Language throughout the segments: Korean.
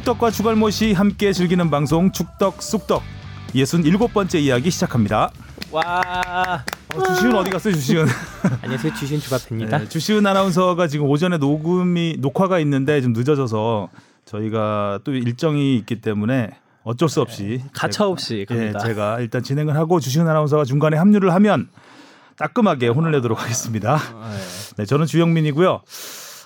축덕과 추갈못이 함께 즐기는 방송 축덕 쑥덕 67번째 이야기 시작합니다. 와. 어, 주시은 어디 갔어요, 주시은? 안녕하세요. 주신 주바페입니다. 네, 주시은 아나운서가 지금 오전에 녹음이 녹화가 있는데 좀 늦어져서 저희가 또 일정이 있기 때문에 어쩔 수 없이 가차 없이 제가, 예. 제가 일단 진행을 하고 주시은 아나운서가 중간에 합류를 하면 따끔하게 혼을 내도록 하겠습니다. 네, 저는 주영민이고요.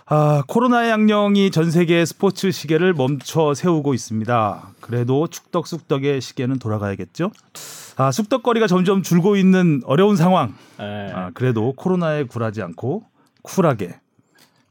아, 코로나의 양령이 전 세계 스포츠 시계를 멈춰 세우고 있습니다. 그래도 축덕쑥덕의 시계는 돌아가야겠죠? 아, 쑥덕거리가 점점 줄고 있는 어려운 상황. 네. 아, 그래도 코로나에 굴하지 않고 쿨하게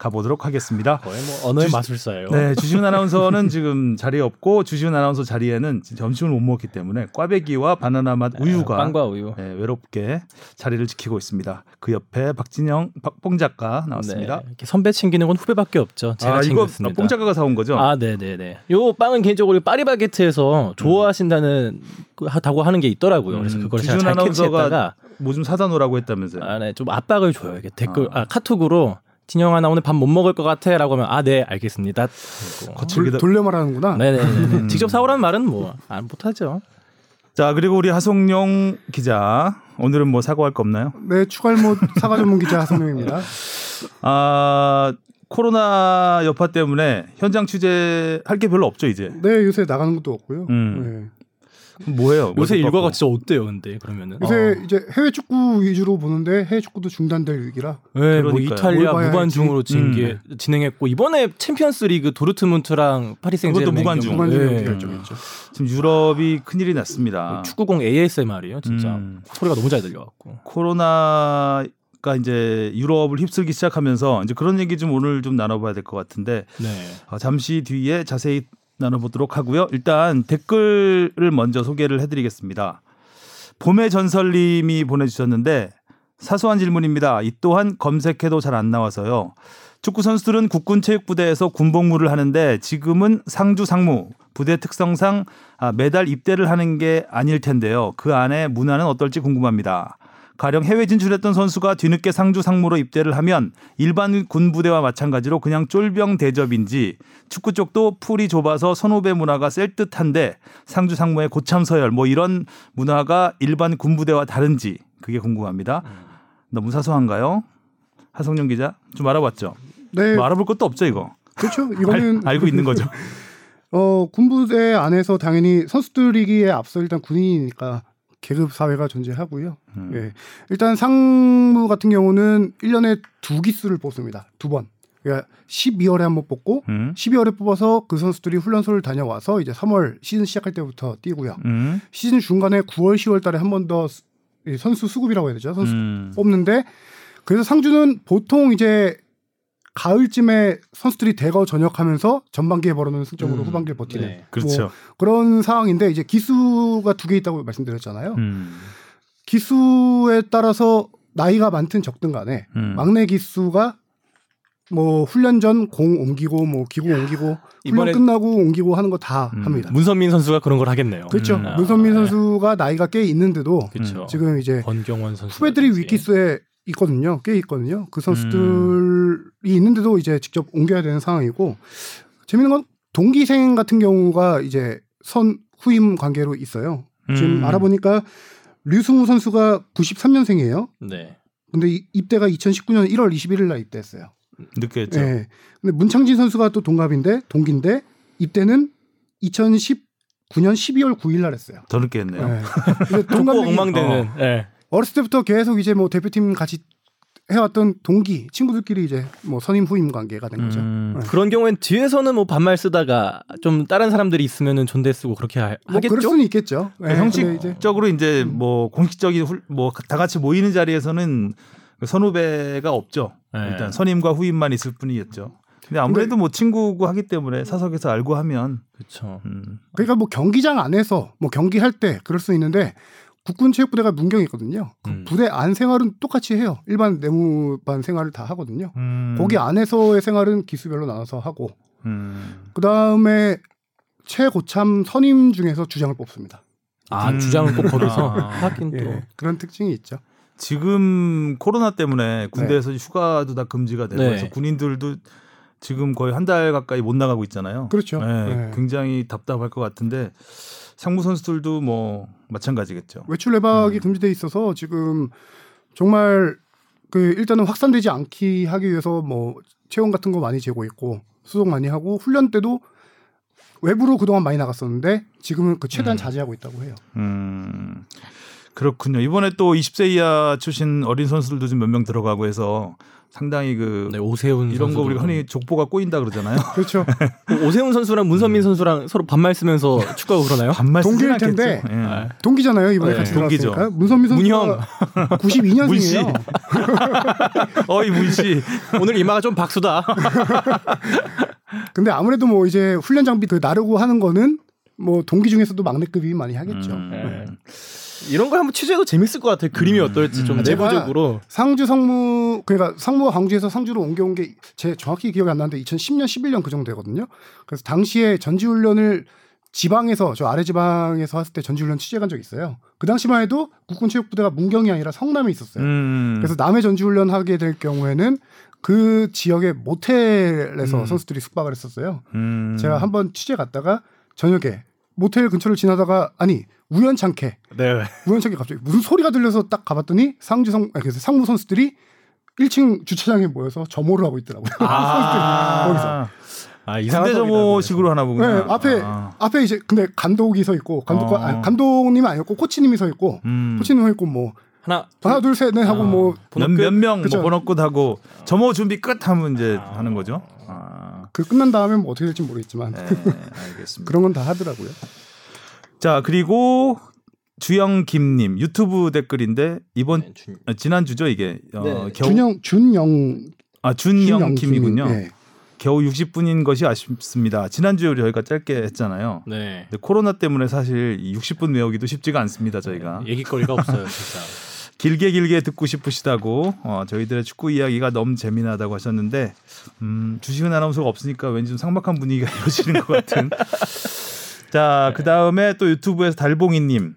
가보도록 하겠습니다. 거의 뭐 언어의 주- 마술사예요. 네, 주시은 아나운서는 지금 자리에 없고 주시은 아나운서 자리에는 점심을 못 먹기 때문에 꽈배기와 바나나 맛 우유가 네, 빵과 우유. 네, 외롭게 자리를 지키고 있습니다. 그 옆에 박진영, 박봉 작가 나왔습니다. 네, 이렇게 선배 챙기는 건 후배밖에 없죠. 제가 아, 이거 챙겼습니다. 봉 작가가 사온 거죠? 아, 네, 네, 네. 요 빵은 개인적으로 파리바게트에서 좋아하신다는 그 하다고 하는 게 있더라고요. 그래서 음, 그걸 제가 주준 잘 캐치했다가 뭐 좀 사다 놓으라고 했다면서요? 아, 네, 좀 압박을 줘요. 이게 댓글 아, 카톡으로 진영아 나 오늘 밥 못 먹을 것 같아 라고 하면 아, 네, 알겠습니다. 거칠게 돌, 돌려 말하는구나. 네, 네, 음. 네. 직접 사오라는 말은 뭐 안 못하죠. 자 그리고 우리 하성룡 기자 오늘은 뭐 사과할 거 없나요? 네, 추갈못 사과 전문 기자 하성명입니다. 아 코로나 여파 때문에 현장 취재할 게 별로 없죠 이제. 네, 요새 나가는 것도 없고요. 음. 네. 뭐예요? 요새 뭐 일과가 진짜 어때요, 근데 그러면은? 요새 이제 해외 축구 위주로 보는데 해외 축구도 중단될 위기라. 네, 뭐. 이탈리아 무관중으로 할지. 진게, 진행했고 이번에 챔피언스리그 도르트문트랑 파리 생제르맹 무관중. 경우, 무관중이 네. 결정했죠. 지금 유럽이 큰 일이 났습니다. 축구공 ASMR이요, 진짜 음. 소리가 너무 잘 들려갖고. 코로나가 이제 유럽을 휩쓸기 시작하면서 이제 그런 얘기 좀 오늘 좀 나눠봐야 될 것 같은데 네. 어, 잠시 뒤에 자세히 나눠보도록 하고요. 일단 댓글을 먼저 소개를 해드리겠습니다. 봄의 전설님이 보내주셨는데 사소한 질문입니다. 이 또한 검색해도 잘 안 나와서요. 축구 선수들은 국군 체육부대에서 군복무를 하는데 지금은 상주 상무 부대 특성상 아, 매달 입대를 하는 게 아닐 텐데요. 그 안에 문화는 어떨지 궁금합니다. 가령 해외 진출했던 선수가 뒤늦게 상주 상무로 입대를 하면 일반 군 부대와 마찬가지로 그냥 쫄병 대접인지 축구 쪽도 풀이 좁아서 선후배 문화가 셀 듯한데 상주 상무의 고참 서열 뭐 이런 문화가 일반 군 부대와 다른지 그게 궁금합니다. 너무 사소한가요? 하성룡 기자 좀 알아봤죠? 네, 뭐 알아볼 것도 없죠 이거. 그렇죠. 이거는 알, 알고 있는 거죠. 어, 군부대 안에서 당연히 선수들이기에 앞서 일단 군인이니까 계급 사회가 존재하고요. 음. 예. 일단 상무 같은 경우는 1년에 두 기수를 뽑습니다. 두 번. 그러니까 12월에 한 번 뽑고 음. 12월에 뽑아서 그 선수들이 훈련소를 다녀와서 이제 3월 시즌 시작할 때부터 뛰고요. 음. 시즌 중간에 9월, 10월 달에 한 번 더 선수 수급이라고 해야 되죠. 선수 음. 뽑는데 그래서 상주는 보통 이제 가을쯤에 선수들이 대거 전역하면서 전반기에 벌어놓은 승점으로 음, 후반기에 버티는 네. 그렇죠. 뭐 그런 상황인데 이제 기수가 두 개 있다고 말씀드렸잖아요. 음. 기수에 따라서 나이가 많든 적든 간에 음. 막내 기수가 뭐 훈련 전 공 옮기고 뭐 기구 옮기고 훈련 끝나고 옮기고 하는 거다 음. 합니다. 문선민 선수가 그런 걸 하겠네요. 그렇죠. 음. 문선민 아, 선수가 나이가 꽤 있는데도 그렇죠. 지금 이제 권경원 선수 후배들이 위기수에 있거든요. 꽤 있거든요. 그 선수들 이 음. 있는데도 이제 직접 옮겨야 되는 상황이고 재밌는 건 동기생 같은 경우가 이제 선 후임 관계로 있어요. 지금 음. 알아보니까 류승우 선수가 93년생이에요. 네. 근데 이- 입대가 2019년 1월 21일 날 입대했어요. 늦게 했죠. 예. 근데 문창진 선수가 또 동갑인데 동기인데 입대는 2019년 12월 9일 날 했어요. 더 늦게 했네요. 또 동갑이 엉망되는. 예. 어렸을 때부터 계속 이제 뭐 대표팀 같이 해왔던 동기 친구들끼리 이제 뭐 선임 후임 관계가 된 거죠. 음. 네. 그런 경우엔 뒤에서는 뭐 반말 쓰다가 좀 다른 사람들이 있으면은 존대 쓰고 그렇게 하, 뭐 하겠죠. 그럴 수는 있겠죠. 예, 근데 이제 형식적으로 이제 뭐 공식적인 뭐 다 같이 모이는 자리에서는 그 선후배가 없죠. 네. 일단 선임과 후임만 있을 뿐이었죠. 근데 아무래도 뭐 친구고 하기 때문에 사석에서 알고 하면 그렇죠. 음. 그러니까 뭐 경기장 안에서 뭐 경기할 때 그럴 수 있는데 국군 체육부대가 문경이 있거든요. 그 음. 부대 안 생활은 똑같이 해요. 일반 내무반 생활을 다 하거든요. 음. 거기 안에서의 생활은 기수별로 나눠서 하고 음. 그 다음에 최고참 선임 중에서 주장을 뽑습니다. 아 음. 주장은 꼭 거기서 아. 하긴 또. 예, 그런 특징이 있죠. 지금 코로나 때문에 군대에서 휴가도 다 금지가 되고 네. 해서 군인들도 지금 거의 한 달 가까이 못 나가고 있잖아요. 그렇죠. 네, 네. 굉장히 답답할 것 같은데 상무 선수들도 뭐 마찬가지겠죠. 외출 외박이 음. 금지돼 있어서 지금 정말 그 일단은 확산되지 않기 하기 위해서 뭐 체온 같은 거 많이 재고 있고 수속 많이 하고 훈련 때도 외부로 그동안 많이 나갔었는데 지금은 그 최대한 음. 자제하고 있다고 해요. 음. 그렇군요. 이번에 또 20세 이하 출신 어린 선수들도 좀 몇 명 들어가고 해서 상당히 그 네, 오세훈 이런 거. 우리가 흔히 족보가 꼬인다 그러잖아요. 그렇죠. 그 오세훈 선수랑 문선민 선수랑 서로 반말 쓰면서 축구하고 그러나요? 반말 동기일 않겠죠. 텐데. 예. 동기잖아요 이번에 네, 같이 동기죠. 들어갔으니까 문선민. 선수가 92년생이에요. 어이 문씨. 오늘 이마가 좀 박수다. 근데 아무래도 뭐 이제 훈련 장비 그 나르고 하는 거는 뭐 동기 중에서도 막내급이 많이 하겠죠. 음. 네. 이런 걸 한번 취재해도 재밌을 것 같아요. 그림이 어떨지 좀 음. 내부적으로. 상주 성무 그러니까 상무가 광주에서 상주로 옮겨온 게 제 정확히 기억이 안 나는데 2010년 11년 그 정도 되거든요. 그래서 당시에 전지 훈련을 지방에서 저 아래 지방에서 했을 때 전지훈련 취재한 적이 있어요. 그 당시만 해도 국군 체육부대가 문경이 아니라 성남에 있었어요. 음. 그래서 남해 전지훈련 하게 될 경우에는 그 지역의 모텔에서 음. 선수들이 숙박을 했었어요. 음. 제가 한번 취재 갔다가 저녁에 모텔 근처를 지나다가 아니 우연찮게 네. 우연찮게 갑자기 무슨 소리가 들려서 딱 가봤더니 상주성 아니, 그래서 상무 선수들이 1층 주차장에 모여서 점호를 하고 있더라고요. 아. 거기서. 아, 이상한 점호식으로 하나 보구나. 네, 앞에 아. 앞에 이제 근데 감독이 서 있고 감독 어. 아니, 감독님은 아니었고 코치님이 서 있고 음. 코치님 서 있고 뭐 하나 하나 둘 셋 넷 하고 아. 뭐 몇명 뭐. 번호 끝 하고 점호 준비 끝 하면 이제 하는 거죠. 아. 그 끝난 다음에 뭐 어떻게 될지 모르겠지만 네, 알겠습니다. 그런 건 다 하더라고요. 자 그리고 주영 김님 유튜브 댓글인데 이번 네, 준- 아, 지난 주죠 이게 어, 네. 겨우 준영 준영 아 준영 준영 김이군요. 예. 겨우 60분인 것이 아쉽습니다. 지난주에 저희가 짧게 했잖아요. 네. 근데 코로나 때문에 사실 이 60분 외우기도 쉽지가 않습니다. 저희가 얘기거리가 없어요, 진짜. 길게 길게 듣고 싶으시다고 어, 저희들의 축구 이야기가 너무 재미나다고 하셨는데 음, 주식은 아나운서가 없으니까 왠지 좀 삭막한 분위기가 이어지는 것 같은. 자, 그 다음에 또 유튜브에서 달봉이님.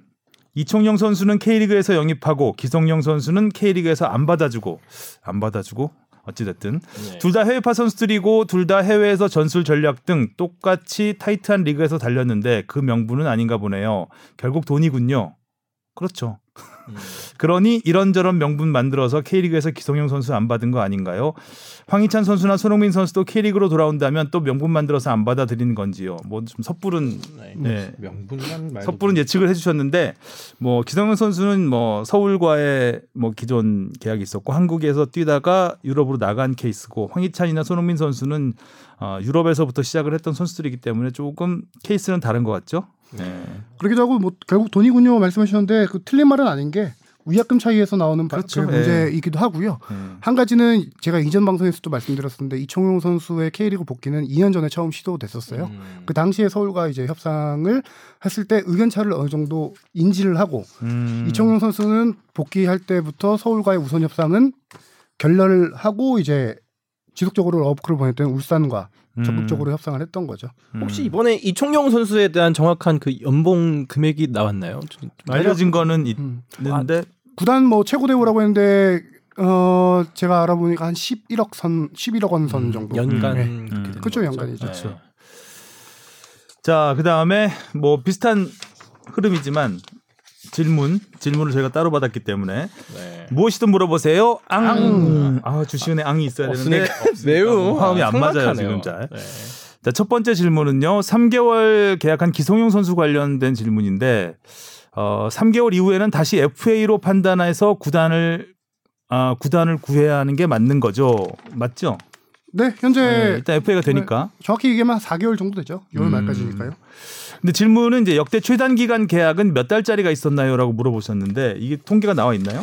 이청용 선수는 K리그에서 영입하고 기성용 선수는 K리그에서 안 받아주고 안 받아주고 어찌됐든 네. 둘다 해외파 선수들이고 둘 다 해외에서 전술 전략 등 똑같이 타이트한 리그에서 달렸는데 그 명분은 아닌가 보네요. 결국 돈이군요. 그렇죠. 음. 그러니 이런저런 명분 만들어서 K리그에서 기성용 선수 안 받은 거 아닌가요? 황희찬 선수나 손흥민 선수도 K리그로 돌아온다면 또 명분 만들어서 안 받아들이는 건지요. 뭐 좀 섣부른 네. 네. 명분만 섣부른 예측을 해주셨는데 뭐 기성용 선수는 뭐 서울과의 뭐 기존 계약이 있었고 한국에서 뛰다가 유럽으로 나간 케이스고 황희찬이나 손흥민 선수는 어, 유럽에서부터 시작을 했던 선수들이기 때문에 조금 케이스는 다른 것 같죠. 네. 그러기도 하고 뭐 결국 돈이군요 말씀하셨는데 그 틀린 말은 아닌 게 위약금 차이에서 나오는 바- 그렇죠. 그 문제이기도 하고요. 네. 한 가지는 제가 이전 방송에서도 말씀드렸었는데 이청용 선수의 K리그 복귀는 2년 전에 처음 시도됐었어요. 음. 그 당시에 서울과 이제 협상을 했을 때 의견 차를 어느 정도 인지를 하고 음. 이청용 선수는 복귀할 때부터 서울과의 우선 협상은 결렬을 하고 이제 지속적으로 러브콜을 보냈던 울산과 음. 적극적으로 협상을 했던 거죠. 혹시 이번에 이청용 선수에 대한 정확한 그 연봉 금액이 나왔나요? 좀- 좀 알려진 거는 음. 있는데 구단 뭐 최고 대우라고 했는데 어 제가 알아보니까 한 11억 선 11억 원 선 정도. 연간 네. 그렇죠. 연간이죠. 네. 자, 그 다음에 뭐 비슷한 흐름이지만 질문, 질문을 저희가 따로 받았기 때문에 네. 무엇이든 물어보세요. 앙. 앙. 아, 주시은에 앙이 있어야 되는데 매우 화음이 안 맞아요. 지금 잘. 네. 자, 첫 번째 질문은요. 3개월 계약한 기성용 선수 관련된 질문인데 어, 3개월 이후에는 다시 FA로 판단해서 구단을 아, 구단을 구해야 하는 게 맞는 거죠. 맞죠? 네, 현재 네, 일단 FA가 되니까. 정확히 얘기하면 4개월 정도 되죠. 6월 음. 말까지니까요. 근데 질문은 이제 역대 최단 기간 계약은 몇 달짜리가 있었나요?라고 물어보셨는데 이게 통계가 나와 있나요?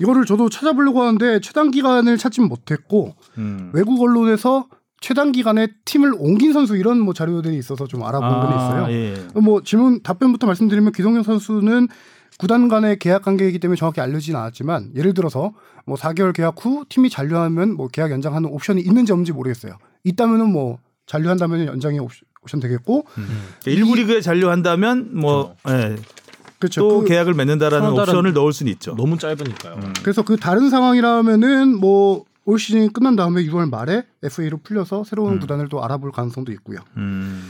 이거를 저도 찾아보려고 하는데 최단 기간을 찾진 못했고 음. 외국 언론에서 최단 기간에 팀을 옮긴 선수 이런 뭐 자료들이 있어서 좀 알아본 건 있어요. 예. 뭐 질문 답변부터 말씀드리면 기성용 선수는 구단 간의 계약 관계이기 때문에 정확히 알려지진 않았지만 예를 들어서 뭐 4개월 계약 후 팀이 잔류하면 뭐 계약 연장하는 옵션이 있는지 없는지 모르겠어요. 있다면은 뭐 잔류한다면 연장이 옵션, 옵션 되겠고 그러니까 일부 리그에 잔류한다면 뭐 예, 그렇죠. 또 그- 계약을 맺는다라는 옵션을 넣을 수는 있죠. 너무 짧으니까요. 음. 그래서 그 다른 상황이라면은 뭐 올 시즌이 끝난 다음에 6월 말에 FA로 풀려서 새로운 음. 구단을 또 알아볼 가능성도 있고요. 음.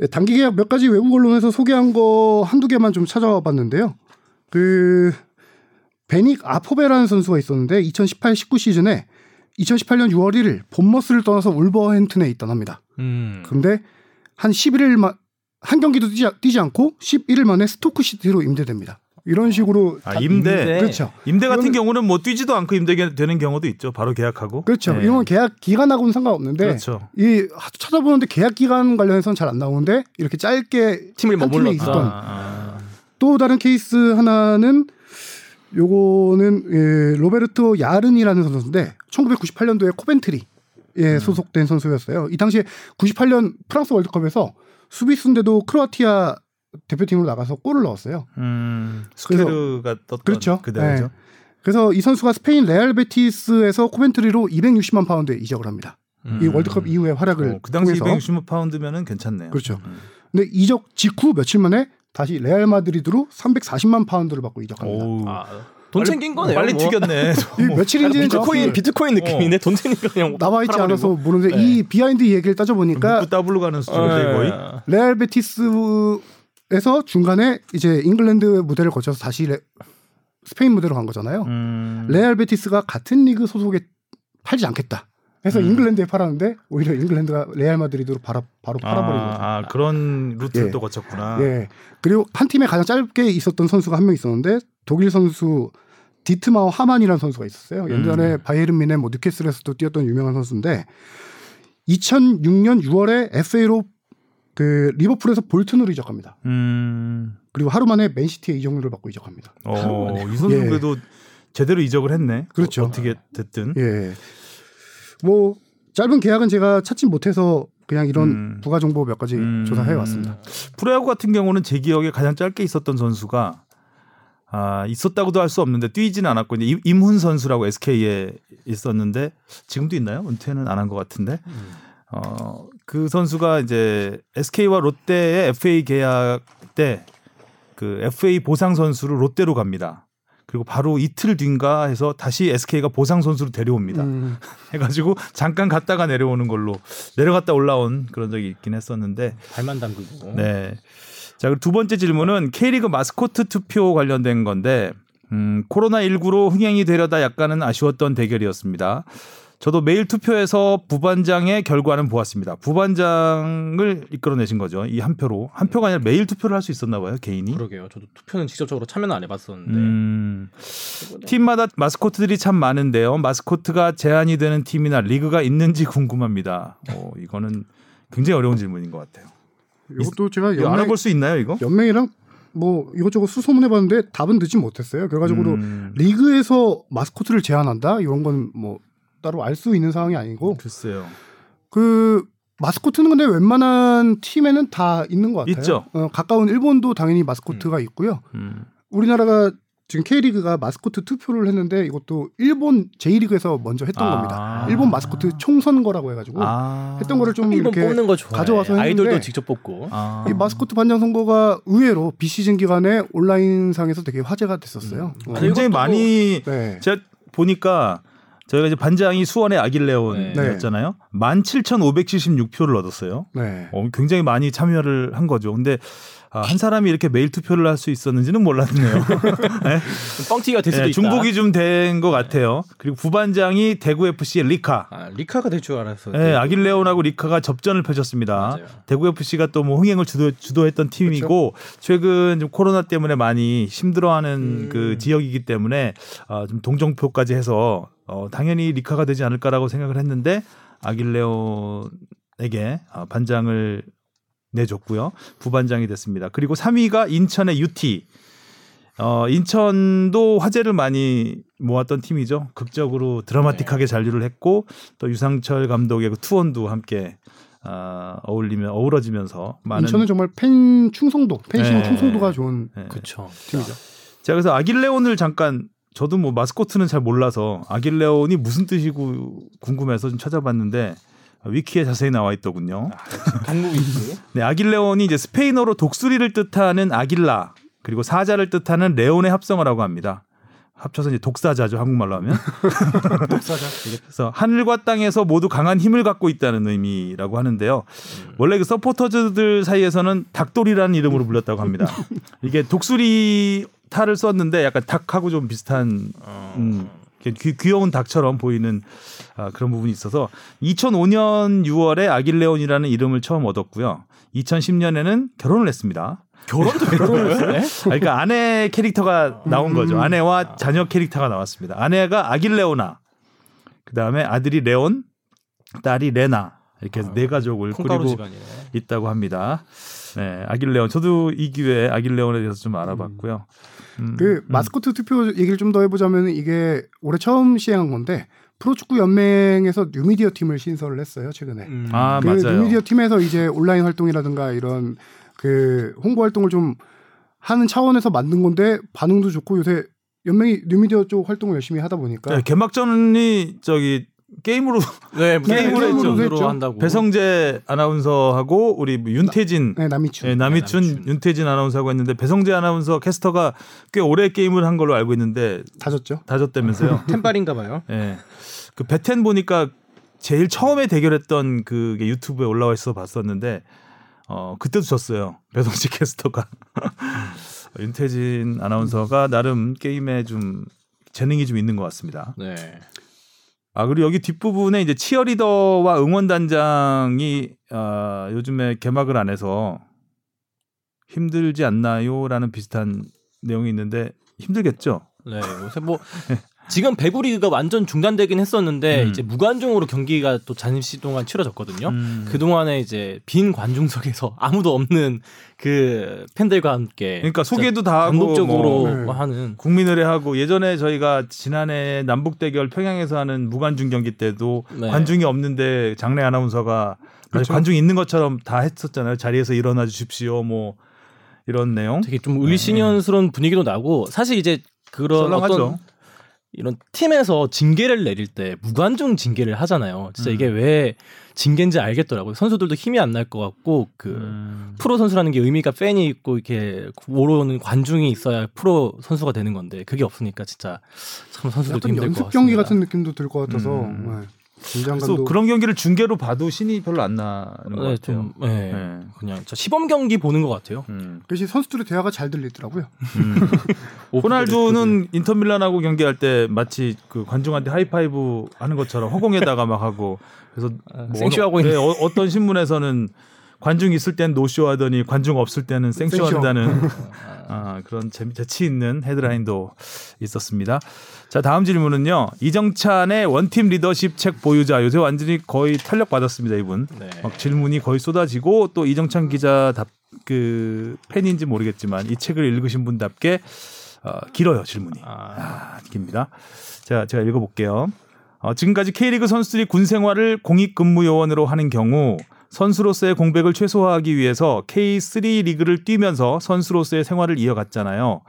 네, 단기 계약 몇 가지 외국 언론에서 소개한 거 한두 개만 좀 찾아와 봤는데요. 그 베닉 아포베라는 선수가 있었는데 2018-19 시즌에 2018년 6월 1일 본머스를 떠나서 울버햄튼에 입단합니다. 음. 근데 한 11일 만, 한 경기도 뛰지, 뛰지 않고 11일 만에 스토크 시티로 임대됩니다. 이런 식으로 아, 다- 임대. 임대. 그렇죠. 임대 같은 경우는 뭐 뛰지도 않고 임대가 되는 경우도 있죠. 바로 계약하고. 그렇죠. 네. 이런 건 계약 기간하고는 상관없는데 그렇죠. 이 하- 찾아보는데 계약 기간 관련해서는 잘 안 나오는데 이렇게 짧게 팀을 머물렀다. 있었던 아, 또 다른 케이스 하나는 요거는 예, 로베르트 야르니라는 선수인데 1998년도에 코벤트리 에 음. 소속된 선수였어요. 이 당시에 98년 프랑스 월드컵에서 수비수인데도 크로아티아 대표팀으로 나가서 골을 넣었어요. 음, 수케르가 떴던 그렇죠. 그대로죠. 네. 그래서 이 선수가 스페인 레알 베티스에서 코벤트리로 260만 파운드에 이적을 합니다. 이 음. 월드컵 이후의 활약을 어, 그 당시 통해서 260만 파운드면은 괜찮네요. 그렇죠. 음. 근데 이적 직후 며칠 만에 다시 레알 마드리드로 340만 파운드를 받고 이적합니다. 오우. 아, 돈 빨리- 챙긴 거네요. 빨리 뭐. 튀겼네. 이 며칠인지는 비트코인 비트코인 느낌이네. 돈 챙긴 거 그냥 나와 있지 않아서. 모르는데 네. 이 비하인드 얘기를 따져 보니까 묵고 더블로 가는 수준인데 거의. 어, 레알 베티스에서 중간에 이제 잉글랜드 무대를 거쳐서 다시 레- 스페인 무대로 간 거잖아요. 음. 레알 베티스가 같은 리그 소속에 팔지 않겠다. 해서 음. 잉글랜드에 팔았는데 오히려 잉글랜드가 레알 마드리드로 바로, 바로 팔아버린 거죠. 아, 아, 그런 루트를 예. 또 거쳤구나. 예. 그리고 한 팀에 가장 짧게 있었던 선수가 한 명 있었는데 독일 선수 디트마어 하만이라는 선수가 있었어요. 예전에 음. 바이에른 뮌헨 뭐 뉴캐슬에서도 뛰었던 유명한 선수인데 2006년 6월에 FA로 그 리버풀에서 볼튼으로 이적합니다. 음. 그리고 하루 만에 맨시티에 이적료를 받고 이적합니다. 어, 이 선수 예. 그래도 제대로 이적을 했네. 그렇죠. 어, 어떻게 됐든. 예. 뭐 짧은 계약은 제가 찾지 못해서 그냥 이런 음. 부가 정보 몇 가지 음. 조사해 왔습니다. 프로야구 같은 경우는 제 기억에 가장 짧게 있었던 선수가 아, 있었다고도 할 수 없는데 뛰지는 않았고 이제 임- 임훈 선수라고 SK에 있었는데 지금도 있나요? 은퇴는 안 한 것 같은데. 어, 그 선수가 이제 SK와 롯데의 FA 계약 때 그 FA 보상 선수를 롯데로 갑니다. 그리고 바로 이틀 뒤인가 해서 다시 SK가 보상 선수를 데려옵니다. 음, 해가지고 잠깐 갔다가 내려오는 걸로 내려갔다 올라온 그런 적이 있긴 했었는데 발만 담그고. 네. 자, 두 번째 질문은 K리그 마스코트 투표 관련된 건데, 음, 코로나 19로 흥행이 되려다 약간은 아쉬웠던 대결이었습니다. 저도 매일 투표에서 부반장의 결과는 보았습니다. 부반장을 이끌어내신 거죠. 이 한 표로. 한 표가 아니라 매일 투표를 할 수 있었나 봐요, 개인이. 그러게요. 저도 투표는 직접적으로 참여는 안 해봤었는데. 음, 팀마다 마스코트들이 참 많은데요. 마스코트가 제한이 되는 팀이나 리그가 있는지 궁금합니다. 어, 이거는 굉장히 어려운 질문인 것 같아요. 이것도 제가 연맹, 알아볼 수 있나요, 이거? 연맹이랑 뭐 이것저것 수소문해봤는데 답은 듣지 못했어요. 결과적으로 음, 리그에서 마스코트를 제한한다 이런 건 뭐 따로 알 수 있는 상황이 아니고 글쎄요. 그 마스코트는 근데 웬만한 팀에는 다 있는 것 같아요. 있죠. 어, 가까운 일본도 당연히 마스코트가 있고요. 음. 우리나라가 지금 K리그가 마스코트 투표를 했는데 이것도 일본 J리그에서 먼저 했던 아. 겁니다. 일본 마스코트 총선 거라고 해가지고 아. 했던 거를 좀 이렇게 뽑는 거 좋아해. 가져와서 했는데 아이돌도 직접 뽑고. 아. 이 마스코트 반장 선거가 의외로 비시즌 기간에 온라인 상에서 되게 화제가 됐었어요. 어. 아니, 굉장히 많이 네. 제가 보니까 저희가 이제 반장이 수원의 아길레온이었잖아요. 17,576표를 얻었어요. 네. 어, 굉장히 많이 참여를 한 거죠. 근데 아, 한 사람이 이렇게 매일 투표를 할 수 있었는지는 몰랐네요. 네. 뻥튀기가 될 수도 네. 중복이 좀 된 것 같아요. 그리고 부반장이 대구 FC의 리카. 아, 리카가 될 줄 알았어. 네, 아길레온하고 리카가 접전을 펼쳤습니다. 맞아요. 대구 FC가 또 뭐 흥행을 주도, 주도했던 팀이고 최근 좀 코로나 때문에 많이 힘들어하는 음. 그 지역이기 때문에 어, 좀 동정표까지 해서 어, 당연히 리카가 되지 않을까라고 생각을 했는데 아길레온에게 어, 반장을 내줬고요. 부반장이 됐습니다. 그리고 3위가 인천의 UT. 어, 인천도 화제를 많이 모았던 팀이죠. 극적으로 드라마틱하게 잔류를 했고 또 유상철 감독의 그 투혼도 함께 어, 어울리면 어우러지면서 많은 인천은 정말 팬 충성도, 팬심 네. 충성도가 좋은 네. 그렇죠. 팀이죠. 제가 그래서 아길레온을 잠깐 저도 뭐 마스코트는 잘 몰라서 아길레온이 무슨 뜻이고 궁금해서 좀 찾아봤는데 위키에 자세히 나와 있더군요. 강무 위스. 네, 아길레온이 이제 스페인어로 독수리를 뜻하는 아길라 그리고 사자를 뜻하는 레온의 합성어라고 합니다. 합쳐서 이제 독사자죠 한국말로 하면. 독사자. 이게 그래서 하늘과 땅에서 모두 강한 힘을 갖고 있다는 의미라고 하는데요. 원래 그 서포터즈들 사이에서는 닭돌이라는 이름으로 불렸다고 합니다. 이게 독수리 탈을 썼는데 약간 닭하고 좀 비슷한 음, 귀, 귀여운 닭처럼 보이는 아, 그런 부분이 있어서 2005년 6월에 아길레온이라는 이름을 처음 얻었고요. 2010년에는 결혼을 했습니다. 결혼도 결혼을 해? 아, 그러니까 아내 캐릭터가 나온 거죠. 아내와 자녀 캐릭터가 나왔습니다. 아내가 아길레오나, 그 다음에 아들이 레온, 딸이 레나 이렇게 해서 네 가족을 꾸리고 집안이네. 있다고 합니다. 네, 아길레온. 저도 이 기회에 아길레온에 대해서 좀 알아봤고요. 음, 그 마스코트 투표 얘기를 좀 더 해보자면 이게 올해 처음 시행한 건데 프로축구 연맹에서 뉴미디어 팀을 신설을 했어요 최근에. 음. 아 그 맞아요. 뉴미디어 팀에서 이제 온라인 활동이라든가 이런 그 홍보 활동을 좀 하는 차원에서 만든 건데 반응도 좋고 요새 연맹이 뉴미디어 쪽 활동을 열심히 하다 보니까 네, 개막전이 저기 게임으로 네, 게임으로 게임으로 했죠. 했죠. 한다고. 배성재 아나운서하고 우리 뭐 윤태진 네, 남이춘 네, 남이춘, 남이춘. 윤태진 아나운서하고 했는데 배성재 아나운서 캐스터가 꽤 오래 게임을 한 걸로 알고 있는데 다졌죠. 다졌다면서요. 템빨인가 봐요. 예. 그 베텐 보니까 제일 처음에 대결했던 그게 유튜브에 올라와 있어 봤었는데 어 그때도 졌어요. 배성재 캐스터가 윤태진 아나운서가 나름 게임에 좀 재능이 좀 있는 것 같습니다. 네. 아 그리고 여기 뒷부분에 이제 치어리더와 응원단장이 아, 요즘에 개막을 안 해서 힘들지 않나요라는 비슷한 내용이 있는데 힘들겠죠. 네. 요새 뭐 지금 배구 리그가 완전 중단되긴 했었는데 음. 이제 무관중으로 경기가 또 잠시 동안 치러졌거든요. 음. 그 동안에 이제 빈 관중석에서 아무도 없는 그 팬들과 함께 그러니까 소개도 다 하고 감독적으로 뭐 네. 하는 국민의례 하고 예전에 저희가 지난해 남북 대결 평양에서 하는 무관중 경기 때도 네. 관중이 없는데 장래 아나운서가 그렇죠. 관중이 있는 것처럼 다 했었잖아요. 자리에서 일어나 주십시오. 뭐 이런 내용. 되게 좀 을씨년스러운 분위기도 나고 사실 이제 그런 썰렁하죠. 어떤 이런 팀에서 징계를 내릴 때 무관중 징계를 하잖아요. 진짜 음. 이게 왜 징계인지 알겠더라고요. 선수들도 힘이 안 날 것 같고 그 음. 프로 선수라는 게 의미가 팬이 있고 이렇게 오러오는 관중이 있어야 프로 선수가 되는 건데 그게 없으니까 진짜 참 선수들도 힘들 것 연습 같습니다. 경기 같은 느낌도 들 것 같아서 음. 네. 그래서 그런 경기를 중계로 봐도 신이 별로 안 나는 것 네, 같아요. 좀 네. 네. 그냥 저 시범 경기 보는 것 같아요. 음. 대신 선수들의 대화가 잘 들리더라고요. 호날두는 인터밀란하고 경기할 때 마치 그 관중한테 하이파이브 하는 것처럼 허공에다가 막 하고 그래서 아, 뭐 생쇼하고 어느- 있는. 네, 어, 어떤 신문에서는 관중 있을 땐 노쇼 하더니 관중 없을 때는 생쇼. 한다는 아, 그런 재미 재치 있는 헤드라인도 있었습니다. 자 다음 질문은요 이정찬의 원팀 리더십 책 보유자 요새 완전히 거의 탄력 받았습니다 이분 네. 막 질문이 거의 쏟아지고 또 이정찬 기자 답그 팬인지 모르겠지만 이 책을 읽으신 분답게 어, 길어요 질문이 아, 아, 깁니다. 자, 제가 읽어볼게요. 어, 지금까지 K리그 선수들이 군 생활을 공익 근무 요원으로 하는 경우 선수로서의 공백을 최소화하기 위해서 K3 리그를 뛰면서 선수로서의 생활을 이어갔잖아요.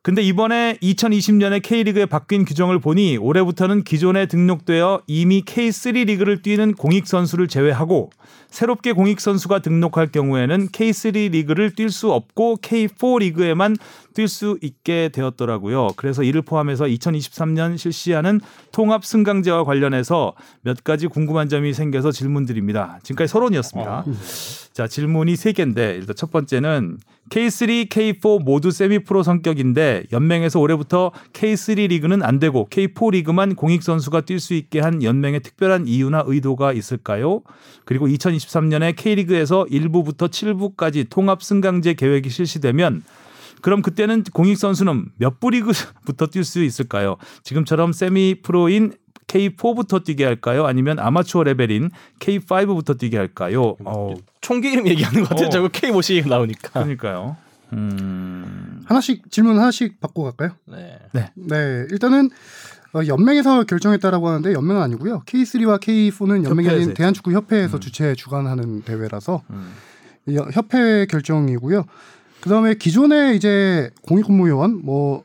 근데 이번에 2020년에 K리그에 바뀐 규정을 보니 올해부터는 기존에 등록되어 이미 K3 리그를 뛰는 공익 선수를 제외하고 새롭게 공익 선수가 등록할 경우에는 K3 리그를 뛸 수 없고 K4 리그에만 뛸 수 있게 되었더라고요. 그래서 이를 포함해서 2023년 실시하는 통합 승강제와 관련해서 몇 가지 궁금한 점이 생겨서 질문드립니다. 지금까지 서론이었습니다. 자, 질문이 세 개인데 일단 첫 번째는 K3, K4 모두 세미 프로 성격인데 연맹에서 올해부터 K3 리그는 안 되고 K4 리그만 공익 선수가 뛸 수 있게 한 연맹의 특별한 이유나 의도가 있을까요? 그리고 2023년에 K리그에서 1부부터 7부까지 통합 승강제 계획이 실시되면 그럼 그때는 공익 선수는 몇 부 리그부터 뛸 수 있을까요? 지금처럼 세미 프로인 K4부터 뛰게 할까요? 아니면 아마추어 레벨인 K5부터 뛰게 할까요? 어, 총기 이름 얘기하는 것 같아요. 어. 저거 K 뭐시 나오니까. 그러니까요. 음. 하나씩 질문 하나씩 받고 갈까요? 네. 네, 일단은 어, 연맹에서 결정했다라고 하는데 연맹은 아니고요. K3와 K4는 연맹이 아닌. 대한축구협회에서 음. 주최 주관하는 대회라서 음. 이 협회 결정이고요. 그다음에 기존에 이제 공익근무요원, 뭐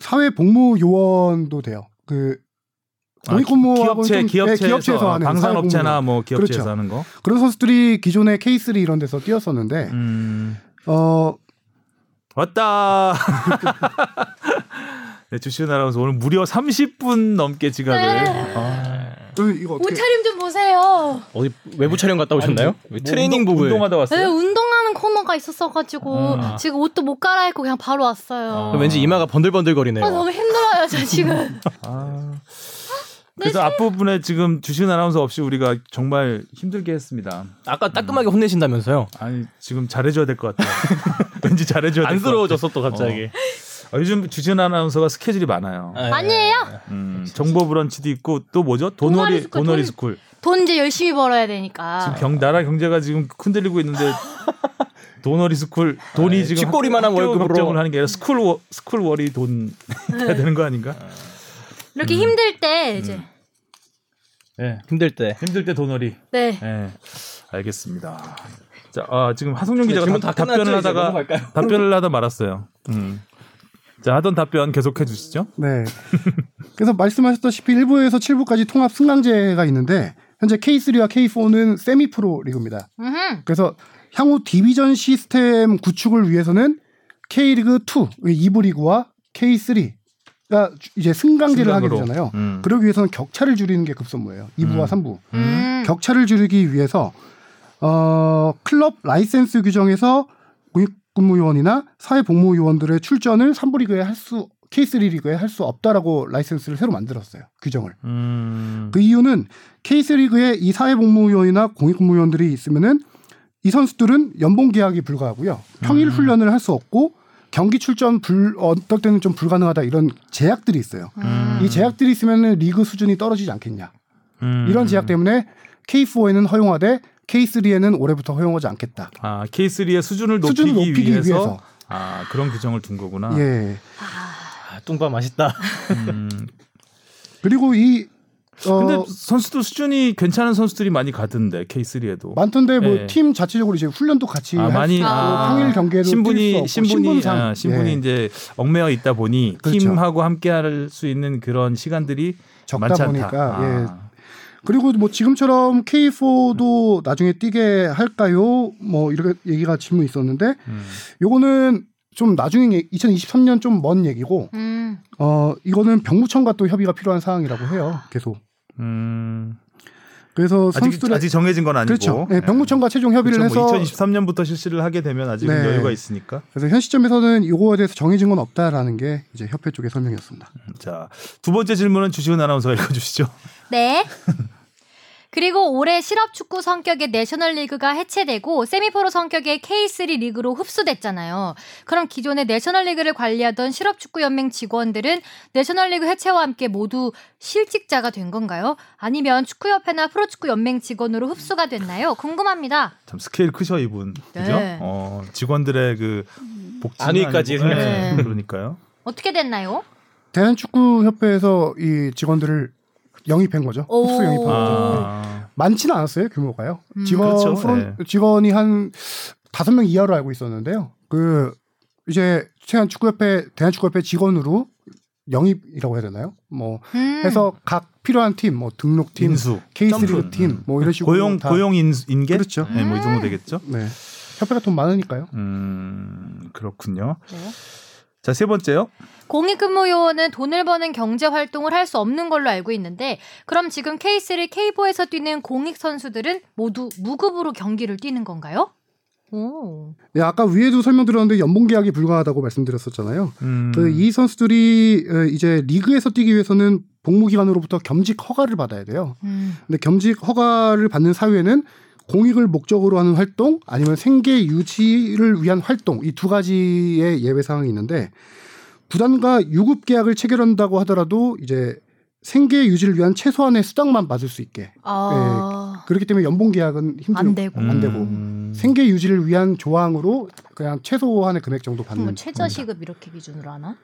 사회복무요원도 돼요. 그 공익근무하고 기업체, 좀- 기업체에서, 네, 기업체에서 하는 방산업체나. 뭐 기업체에서 그렇죠. 하는 거. 그런 선수들이 기존에 K3 이런 데서 뛰었었는데 음. 어 왔다. 네, 주시은 아나운서 오늘 무려 30분 넘게 지각을. 네. 아, 그 이거 어떻게 옷차림 좀 보세요. 어디 외부 촬영 갔다 오셨나요? 왜 트레이닝복을 운동하다 네, 왔어요? 운동하는 코너가 있었어가지고 아. 지금 옷도 못 갈아입고 그냥 바로 왔어요. 아. 왠지 이마가 번들번들거리네요. 아, 너무 힘들어요, 저 지금. 아. 그래서 앞부분에 지금 주시은 아나운서 없이 우리가 정말 힘들게 했습니다. 아까 따끔하게 혼내신다면서요? 아니 지금 잘해줘야 될 것 같아요. 왠지 잘해줘야 될것 안쓰러워졌어 또 갑자기. 아, 요즘 주시은 아나운서가 스케줄이 많아요. 아, 아니에요? 음, 정보 브런치도 있고 또 뭐죠? 도너리 스쿨, 도너리 돈- 스쿨. 돈 이제 열심히 벌어야 되니까. 지금 경 나라 경제가 지금 흔들리고 있는데 도너리 스쿨 돈이 아, 지금 쥐꼬리만한 학교 월급으로. 걱정을 하는 게 아니라 스쿨 워, 스쿨 월이 돈 해야 되는 거 아닌가? 이렇게 힘들 때 이제 예. 힘들 때. 힘들 때 도너리. 네. 예. 알겠습니다. 자, 아, 지금 하성룡 네, 기자가 질문 답, 다 끝났죠? 답변을 이제 하다가 넘어갈까요? 답변을 하다 말았어요. 음. 자, 하던 답변 계속해 주시죠. 네. 그래서 말씀하셨다시피 1부에서 7부까지 통합 승강제가 있는데 현재 K3와 K4는 세미 프로 리그입니다. 그래서 향후 디비전 시스템 구축을 위해서는 K리그 2, 2부 리그와 K3 가 이제 승강제를 하게 승강으로. 되잖아요. 음. 그러기 위해서는 격차를 줄이는 게 급선무예요. 2부와 음. 3부. 음. 격차를 줄이기 위해서 어, 클럽 라이센스 규정에서 공익근무요원이나 사회복무요원들의 출전을 3부 리그에 할 수 K3 리그에 할 수 없다라고 라이센스를 새로 만들었어요. 규정을. 음. 그 이유는 K3 리그에 이 사회복무요원이나 공익근무요원들이 있으면은 이 선수들은 연봉 계약이 불가하고요. 평일 음. 훈련을 할 수 없고 경기 출전 불 어떨 때는 좀 불가능하다 이런 제약들이 있어요. 음. 이 제약들이 있으면은 리그 수준이 떨어지지 않겠냐. 음. 이런 제약 때문에 K4에는 허용하되 K3에는 올해부터 허용하지 않겠다. 아, K3의 수준을 높이기, 수준을 높이기 위해서, 위해서. 아, 그런 규정을 둔 거구나. 예. 아, 뚱밥 맛있다. 음. 그리고 이 어, 근데 선수도 수준이 괜찮은 선수들이 많이 가던데 K3에도. 많던데 뭐 예. 팀 자체적으로 이제 훈련도 같이 아, 할 많이 아. 평일 경기에도 신분이 없고 신분이 신분상 아, 신분이 예. 이제 얽매여 있다 보니 그렇죠. 팀하고 함께 할 수 있는 그런 시간들이 적다 많지 보니까 않다. 예. 아. 그리고 뭐 지금처럼 K4도 나중에 뛰게 할까요? 뭐 이렇게 얘기가 질문 이 있었는데 음. 요거는 좀 나중에 2023년 좀 먼 얘기고 음. 어 이거는 병무청과 또 협의가 필요한 사항이라고 해요. 계속. 음. 그래서 아직 선수들의 아직 정해진 건 아니고. 그렇죠. 네, 병무청과 최종 협의를 그렇죠. 뭐 해서 2023년부터 실시를 하게 되면 아직은 네. 여유가 있으니까. 그래서 현 시점에서는 이거에 대해서 정해진 건 없다라는 게 이제 협회 쪽의 설명이었습니다. 자, 두 번째 질문은 주시은 아나운서가 읽어 주시죠. 네. 그리고 올해 실업 축구 성격의 내셔널리그가 해체되고 세미프로 성격의 K3 리그로 흡수됐잖아요. 그럼 기존의 내셔널리그를 관리하던 실업 축구 연맹 직원들은 내셔널리그 해체와 함께 모두 실직자가 된 건가요? 아니면 축구협회나 프로축구 연맹 직원으로 흡수가 됐나요? 궁금합니다. 참 스케일 크셔 이분. 그죠? 네. 어, 직원들의 그 복지 안위까지 생각해. 네. 그러니까요. 어떻게 됐나요? 대한축구협회에서 이 직원들을 영입한 거죠. 오. 흡수 영입한 거죠. 아. 많지는 않았어요 규모가요. 음. 직원 그렇죠. 프론- 네. 직원이 한 다섯 명 이하로 알고 있었는데요. 그 이제 최한 축구협회 대한축구협회 직원으로 영입이라고 해야 되나요? 뭐 음. 해서 각 필요한 팀, 뭐 등록팀, 인수, K3 점프. 팀, 뭐 이런 식으로 고용 다- 고용 인, 인계? 그렇죠. 네, 뭐 이 정도 음. 되겠죠. 네. 협회가 돈 많으니까요. 음, 그렇군요. 네. 자, 세 번째요. 공익근무요원은 돈을 버는 경제 활동을 할 수 없는 걸로 알고 있는데 그럼 지금 K3, K4에서 뛰는 공익 선수들은 모두 무급으로 경기를 뛰는 건가요? 오. 네, 아까 위에도 설명드렸는데 연봉 계약이 불가하다고 말씀드렸었잖아요. 음. 그 이 선수들이 어, 이제 리그에서 뛰기 위해서는 복무기관으로부터 겸직 허가를 받아야 돼요. 음. 근데 겸직 허가를 받는 사유에는 공익을 목적으로 하는 활동 아니면 생계 유지를 위한 활동 이 두 가지의 예외 사항이 있는데 구단과 유급 계약을 체결한다고 하더라도 이제 생계 유지를 위한 최소한의 수당만 받을 수 있게 아. 그렇기 때문에 연봉 계약은 힘들고 안 되고. 안 되고 음. 생계 유지를 위한 조항으로 그냥 최소한의 금액 정도 받는 뭐 겁니다. 최저 시급 이렇게 기준으로 하나?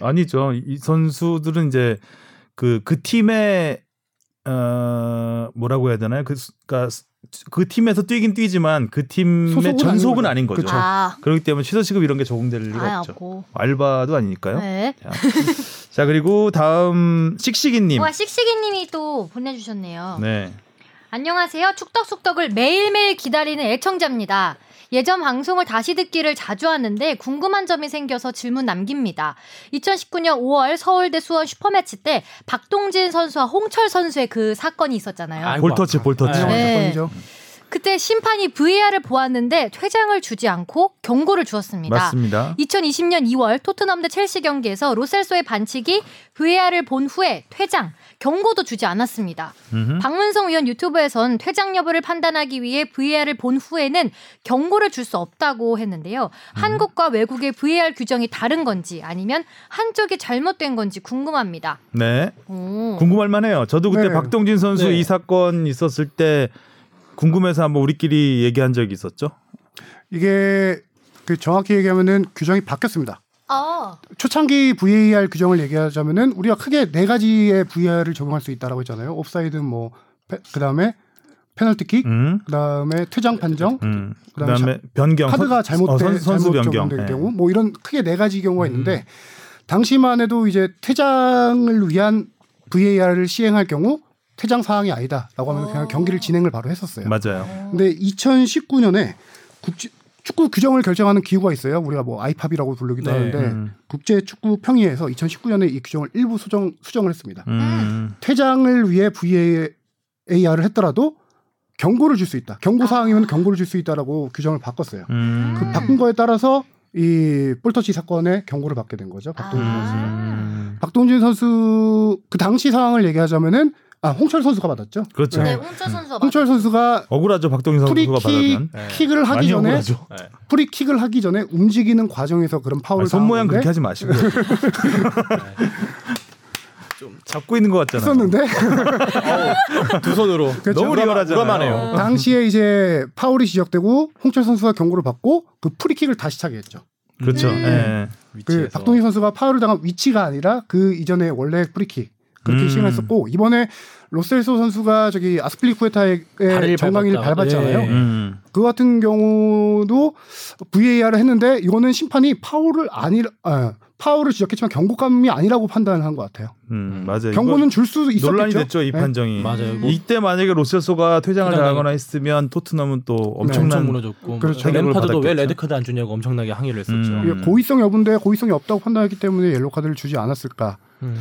아니죠. 이 선수들은 이제 그그 팀의 어 뭐라고 해야 되나요? 그 그러니까 그 팀에서 뛰긴 뛰지만 그 팀의 전속은 아닌 거죠. 아. 그렇기 때문에 취소시급 이런 게 적용될 리가 아, 없죠. 없고. 알바도 아니니까요. 네. 자, 자, 그리고 다음 씩씩이님. 와 씩씩이님이 또 보내주셨네요. 네. 안녕하세요. 축덕숙덕을 매일매일 기다리는 애청자입니다. 예전 방송을 다시 듣기를 자주 하는데 궁금한 점이 생겨서 질문 남깁니다. 2019년 5월 서울대 수원 슈퍼매치 때 박동진 선수와 홍철 선수의 그 사건이 있었잖아요. 아이고, 볼터치 볼터치. 네. 네. 그때 심판이 VAR을 보았는데 퇴장을 주지 않고 경고를 주었습니다. 맞습니다. 2020년 2월 토트넘 대 첼시 경기에서 로셀소의 반칙이 VAR을 본 후에 퇴장, 경고도 주지 않았습니다. 음흠. 박문성 의원 유튜브에선 퇴장 여부를 판단하기 위해 VAR을 본 후에는 경고를 줄 수 없다고 했는데요. 한국과 외국의 VAR 규정이 다른 건지 아니면 한쪽이 잘못된 건지 궁금합니다. 네. 오. 궁금할 만해요. 저도 그때 네. 박동진 선수 네. 이 사건 있었을 때 궁금해서 한번 우리끼리 얘기한 적이 있었죠. 이게 그 정확히 얘기하면은 규정이 바뀌었습니다. 아, 초창기 VAR 규정을 얘기하자면은 우리가 크게 네 가지의 VAR을 적용할 수 있다라고 했잖아요. 옵사이드 뭐 그다음에 페널티킥, 음. 그다음에 퇴장 판정, 음. 그다음에 그다음에 변경 카드가 선- 잘못된 어, 선, 선수 잘못 변경. 적용될 예. 경우 뭐 이런 크게 네 가지 경우가 음. 있는데 당시만 해도 이제 퇴장을 위한 VAR을 시행할 경우 퇴장 사항이 아니다라고 하면 그냥 어. 경기를 진행을 바로 했었어요. 맞아요. 근데 2019년에 국제 축구 규정을 결정하는 기구가 있어요. 우리가 뭐 아이팝이라고 부르기도 네. 하는데 음. 국제 축구 평의에서 2019년에 이 규정을 일부 수정 수정을 했습니다. 음. 퇴장을 위해 VAR을 했더라도 경고를 줄 수 있다. 경고 사항이면 경고를 줄 수 있다라고 규정을 바꿨어요. 음. 그 바꾼 거에 따라서 이 볼터치 사건에 경고를 받게 된 거죠. 박동진 아. 선수가. 음. 박동진 선수 그 당시 상황을 얘기하자면은 아 홍철 선수가 받았죠. 그렇죠. 네, 네. 홍철 선수가 홍철 선수가 억울하죠. 박동진 선수가 받으면. 네. 킥을 하기 전에 억울하죠. 프리킥을 하기 전에 움직이는 과정에서 그런 파울을 손 모양 그렇게 하지 마시고. 좀 잡고 있는 것 같잖아요. 했었는데 두 손으로 그렇죠. 너무 리얼하잖아요. 우람하네요. 당시에 이제 파울이 지적되고 홍철 선수가 경고를 받고 그 프리킥을 다시 차게 했죠. 그렇죠. 음. 예. 그. 박동희 선수가 파울을 당한 위치가 아니라 그 이전에 원래 프리킥 그렇게 음. 시행했었고 이번에 로셀소 선수가 저기 아스필리쿠에타의 정강이를. 밟았잖아요. 예. 음. 그 같은 경우도 VAR을 했는데 이거는 심판이 파울을 아니 아, 파울을 지적했지만 경고감이 아니라고 판단을 한 것 같아요. 음, 맞아요. 경고는 줄수 이거 있었겠죠. 논란이 됐죠 이 네. 판정이. 맞아요. 뭐 이때 만약에 로셀소가 퇴장을 당하거나 했으면 토트넘은 또 엄청 엄청난 무너졌고 그렇죠. 뭐 램파드도 왜. 레드 카드 안 주냐고 엄청나게 항의를 했었죠. 음. 이게 고의성 여부인데 고의성이 없다고 판단했기 때문에 옐로 카드를 주지 않았을까. 음.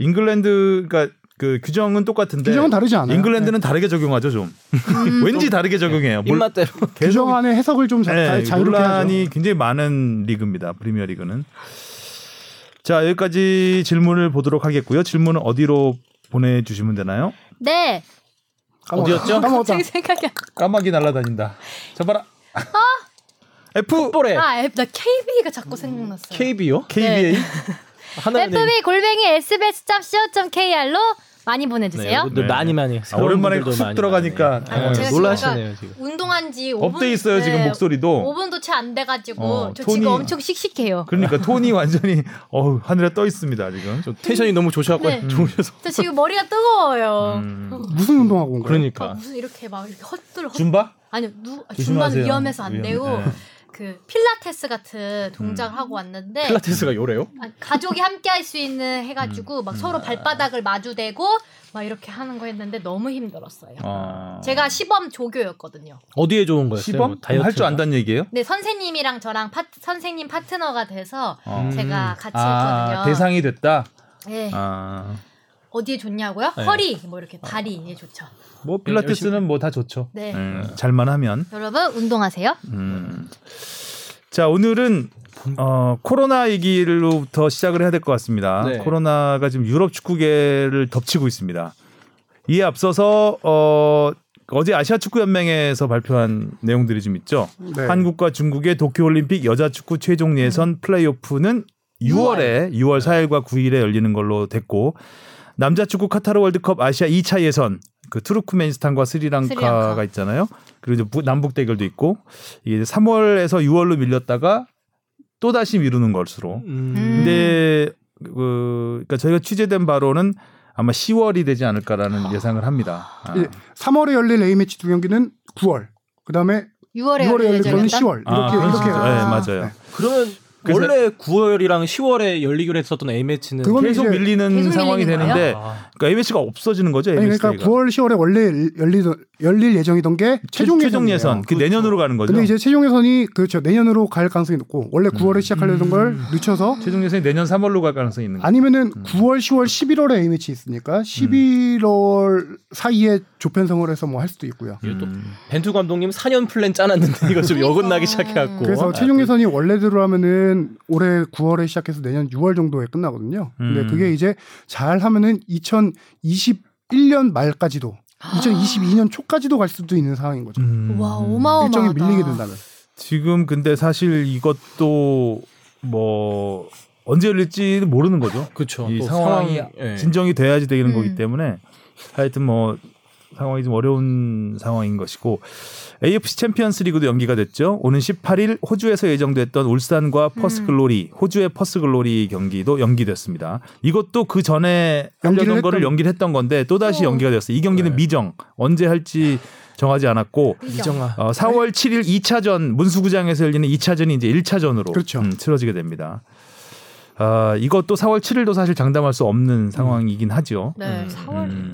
잉글랜드 그러니까 그 규정은 똑같은데 규정은 다르지 않아요. 잉글랜드는 다르게 적용하죠 좀. 왠지 다르게 적용해요. 뭘- 입맛대로 네. 규정 안에 해석을 좀 자, 네, 자, 유롭게 하죠. 논란이 굉장히 많은 리그입니다. 프리미어 리그는. 자 여기까지 질문을 보도록 하겠고요. 질문은 어디로 보내주시면 되나요? 네. 까먹었다. 어디였죠? 까먹었다. 갑자기 생각이 안 까마귀 날아다닌다. 잡아라. F 풋볼에 아, 앱, 나 KB가 자꾸 생각났어요. KB요? KBA 하나는 FB 골뱅이 sbs.co.kr로 많이 보내주세요. 네, 많이 많이 아, 오랜만에 훅 많이 들어가니까 네, 제가 놀라시네요 지금 지금. 운동한 지 5분 업돼 있어요 지금 목소리도. 5분도 채 안 돼가지고 어, 저 톤이- 지금 엄청 씩씩해요. 그러니까 톤이 완전히 어 하늘에 떠 있습니다 지금. 좀 텐션이 너무 좋으셔갖고 네. 좋으셔서. 저 지금 머리가 뜨거워요. 음. 무슨 운동하고 온 거예요? 아, 그러니까 무슨 이렇게 막 이렇게 헛들 헛. 줌바? 아니 누 아, 조심하세요. 중반 위험해서 안 위험해. 되고 네. 그 필라테스 같은 동작을 하고 왔는데 필라테스가 요래요? 아, 가족이 함께 할 수 있는 음. 해가지고 막 서로 발바닥을 마주대고 막 이렇게 하는 거 했는데 너무 힘들었어요. 아. 제가 시범 조교였거든요. 어디에 좋은 거였어요? 시범 뭐 다이어트가? 할줄 안다는 얘기예요? 네 선생님이랑 저랑 파, 선생님 파트너가 돼서 어. 제가 같이 아 했거든요. 대상이 됐다. 네. 아. 어디에 좋냐고요? 네. 허리 뭐 이렇게 다리에 좋죠. 뭐 필라테스는 뭐 다 좋죠. 네. 음, 잘만 하면. 여러분 운동하세요. 음. 자 오늘은 어, 코로나 얘기로부터 시작을 해야 될 것 같습니다. 네. 코로나가 지금 유럽 축구계를 덮치고 있습니다. 이에 앞서서 어, 어제 아시아 축구 연맹에서 발표한 내용들이 좀 있죠. 네. 한국과 중국의 도쿄 올림픽 여자 축구 최종 예선 플레이오프는 6월에 6월 4일과 9일에 열리는 걸로 됐고 남자 축구 카타르 월드컵 아시아 2차 예선 그 투르크메니스탄과 스리랑카가 스리랑카. 있잖아요. 그리고 이제 부- 남북 대결도 있고 이게 3월에서 6월로 밀렸다가 또 다시 미루는 것으로. 음. 근데 그 그러니까 저희가 취재된 바로는 아마 10월이 되지 않을까라는 예상을 합니다. 아. 예, 3월에 열릴 A 매치 두 경기는 9월. 그다음에 6월에 6월에 열릴 거는 열리는 10월. 이렇게 아, 이렇게. 네, 아. 맞아요. 네. 그러면 원래 9월이랑 10월에 열리기로 했었던 A 매치는 계속 이제 밀리는 계속 상황이 밀리는 되는데 아, 그러니까 ABC가 없어지는 거죠. 아니, 그러니까 가 9월, 10월에 원래 열리, 열릴 예정이던 게 최종, 최종. 예선 그 내년으로 가는 거죠. 근데 이제 최종 예선이 그렇죠 내년으로 갈 가능성이 높고 원래 9월에 시작하려던 걸 늦춰서 최종 예선이 내년 3월로 갈 가능성이 있는 거죠. 아니면은 9월, 10월, 11월에 A 매치 있으니까 11월 사이에 조편성을 해서 뭐 할 수도 있고요. 이게 또 음. 벤투 감독님 4년 플랜 짜놨는데 이거 좀 그러니까. 어긋나기 시작해갖고 그래서 아, 최종 예선이 원래대로 하면은 올해 9월에 시작해서 내년 6월 정도에 끝나거든요. 근데 음. 그게 이제 잘 하면은 2021년 말까지도 2022년 초까지도 갈 수도 있는 상황인 거죠. 음. 와 어마어마하다. 일정이 밀리게 된다면. 지금 근데 사실 이것도 뭐 언제 열릴지는 모르는 거죠. 그쵸. 이또 상황이 상황, 예. 진정이 돼야지 되는 음. 거기 때문에 하여튼 뭐 상황이 좀 어려운 상황인 것이고 AFC 챔피언스 리그도 연기가 됐죠. 오는 18일 호주에서 예정됐던 울산과 퍼스 음. 글로리, 호주의 퍼스 글로리 경기도 연기됐습니다. 이것도 그 전에 하려던 거를 했던- 연기를 했던 건데 또 다시 어. 연기가 됐어요. 이 경기는 네. 미정 언제 할지 정하지 않았고 이정아 어, 4월 7일 2차전 문수구장에서 열리는 2차전이 이제 1차전으로 그렇죠. 치러지게 됩니다. 아, 이것도 4월 7일도 사실 장담할 수 없는 상황이긴 하죠. 네, 음. 4월. 음,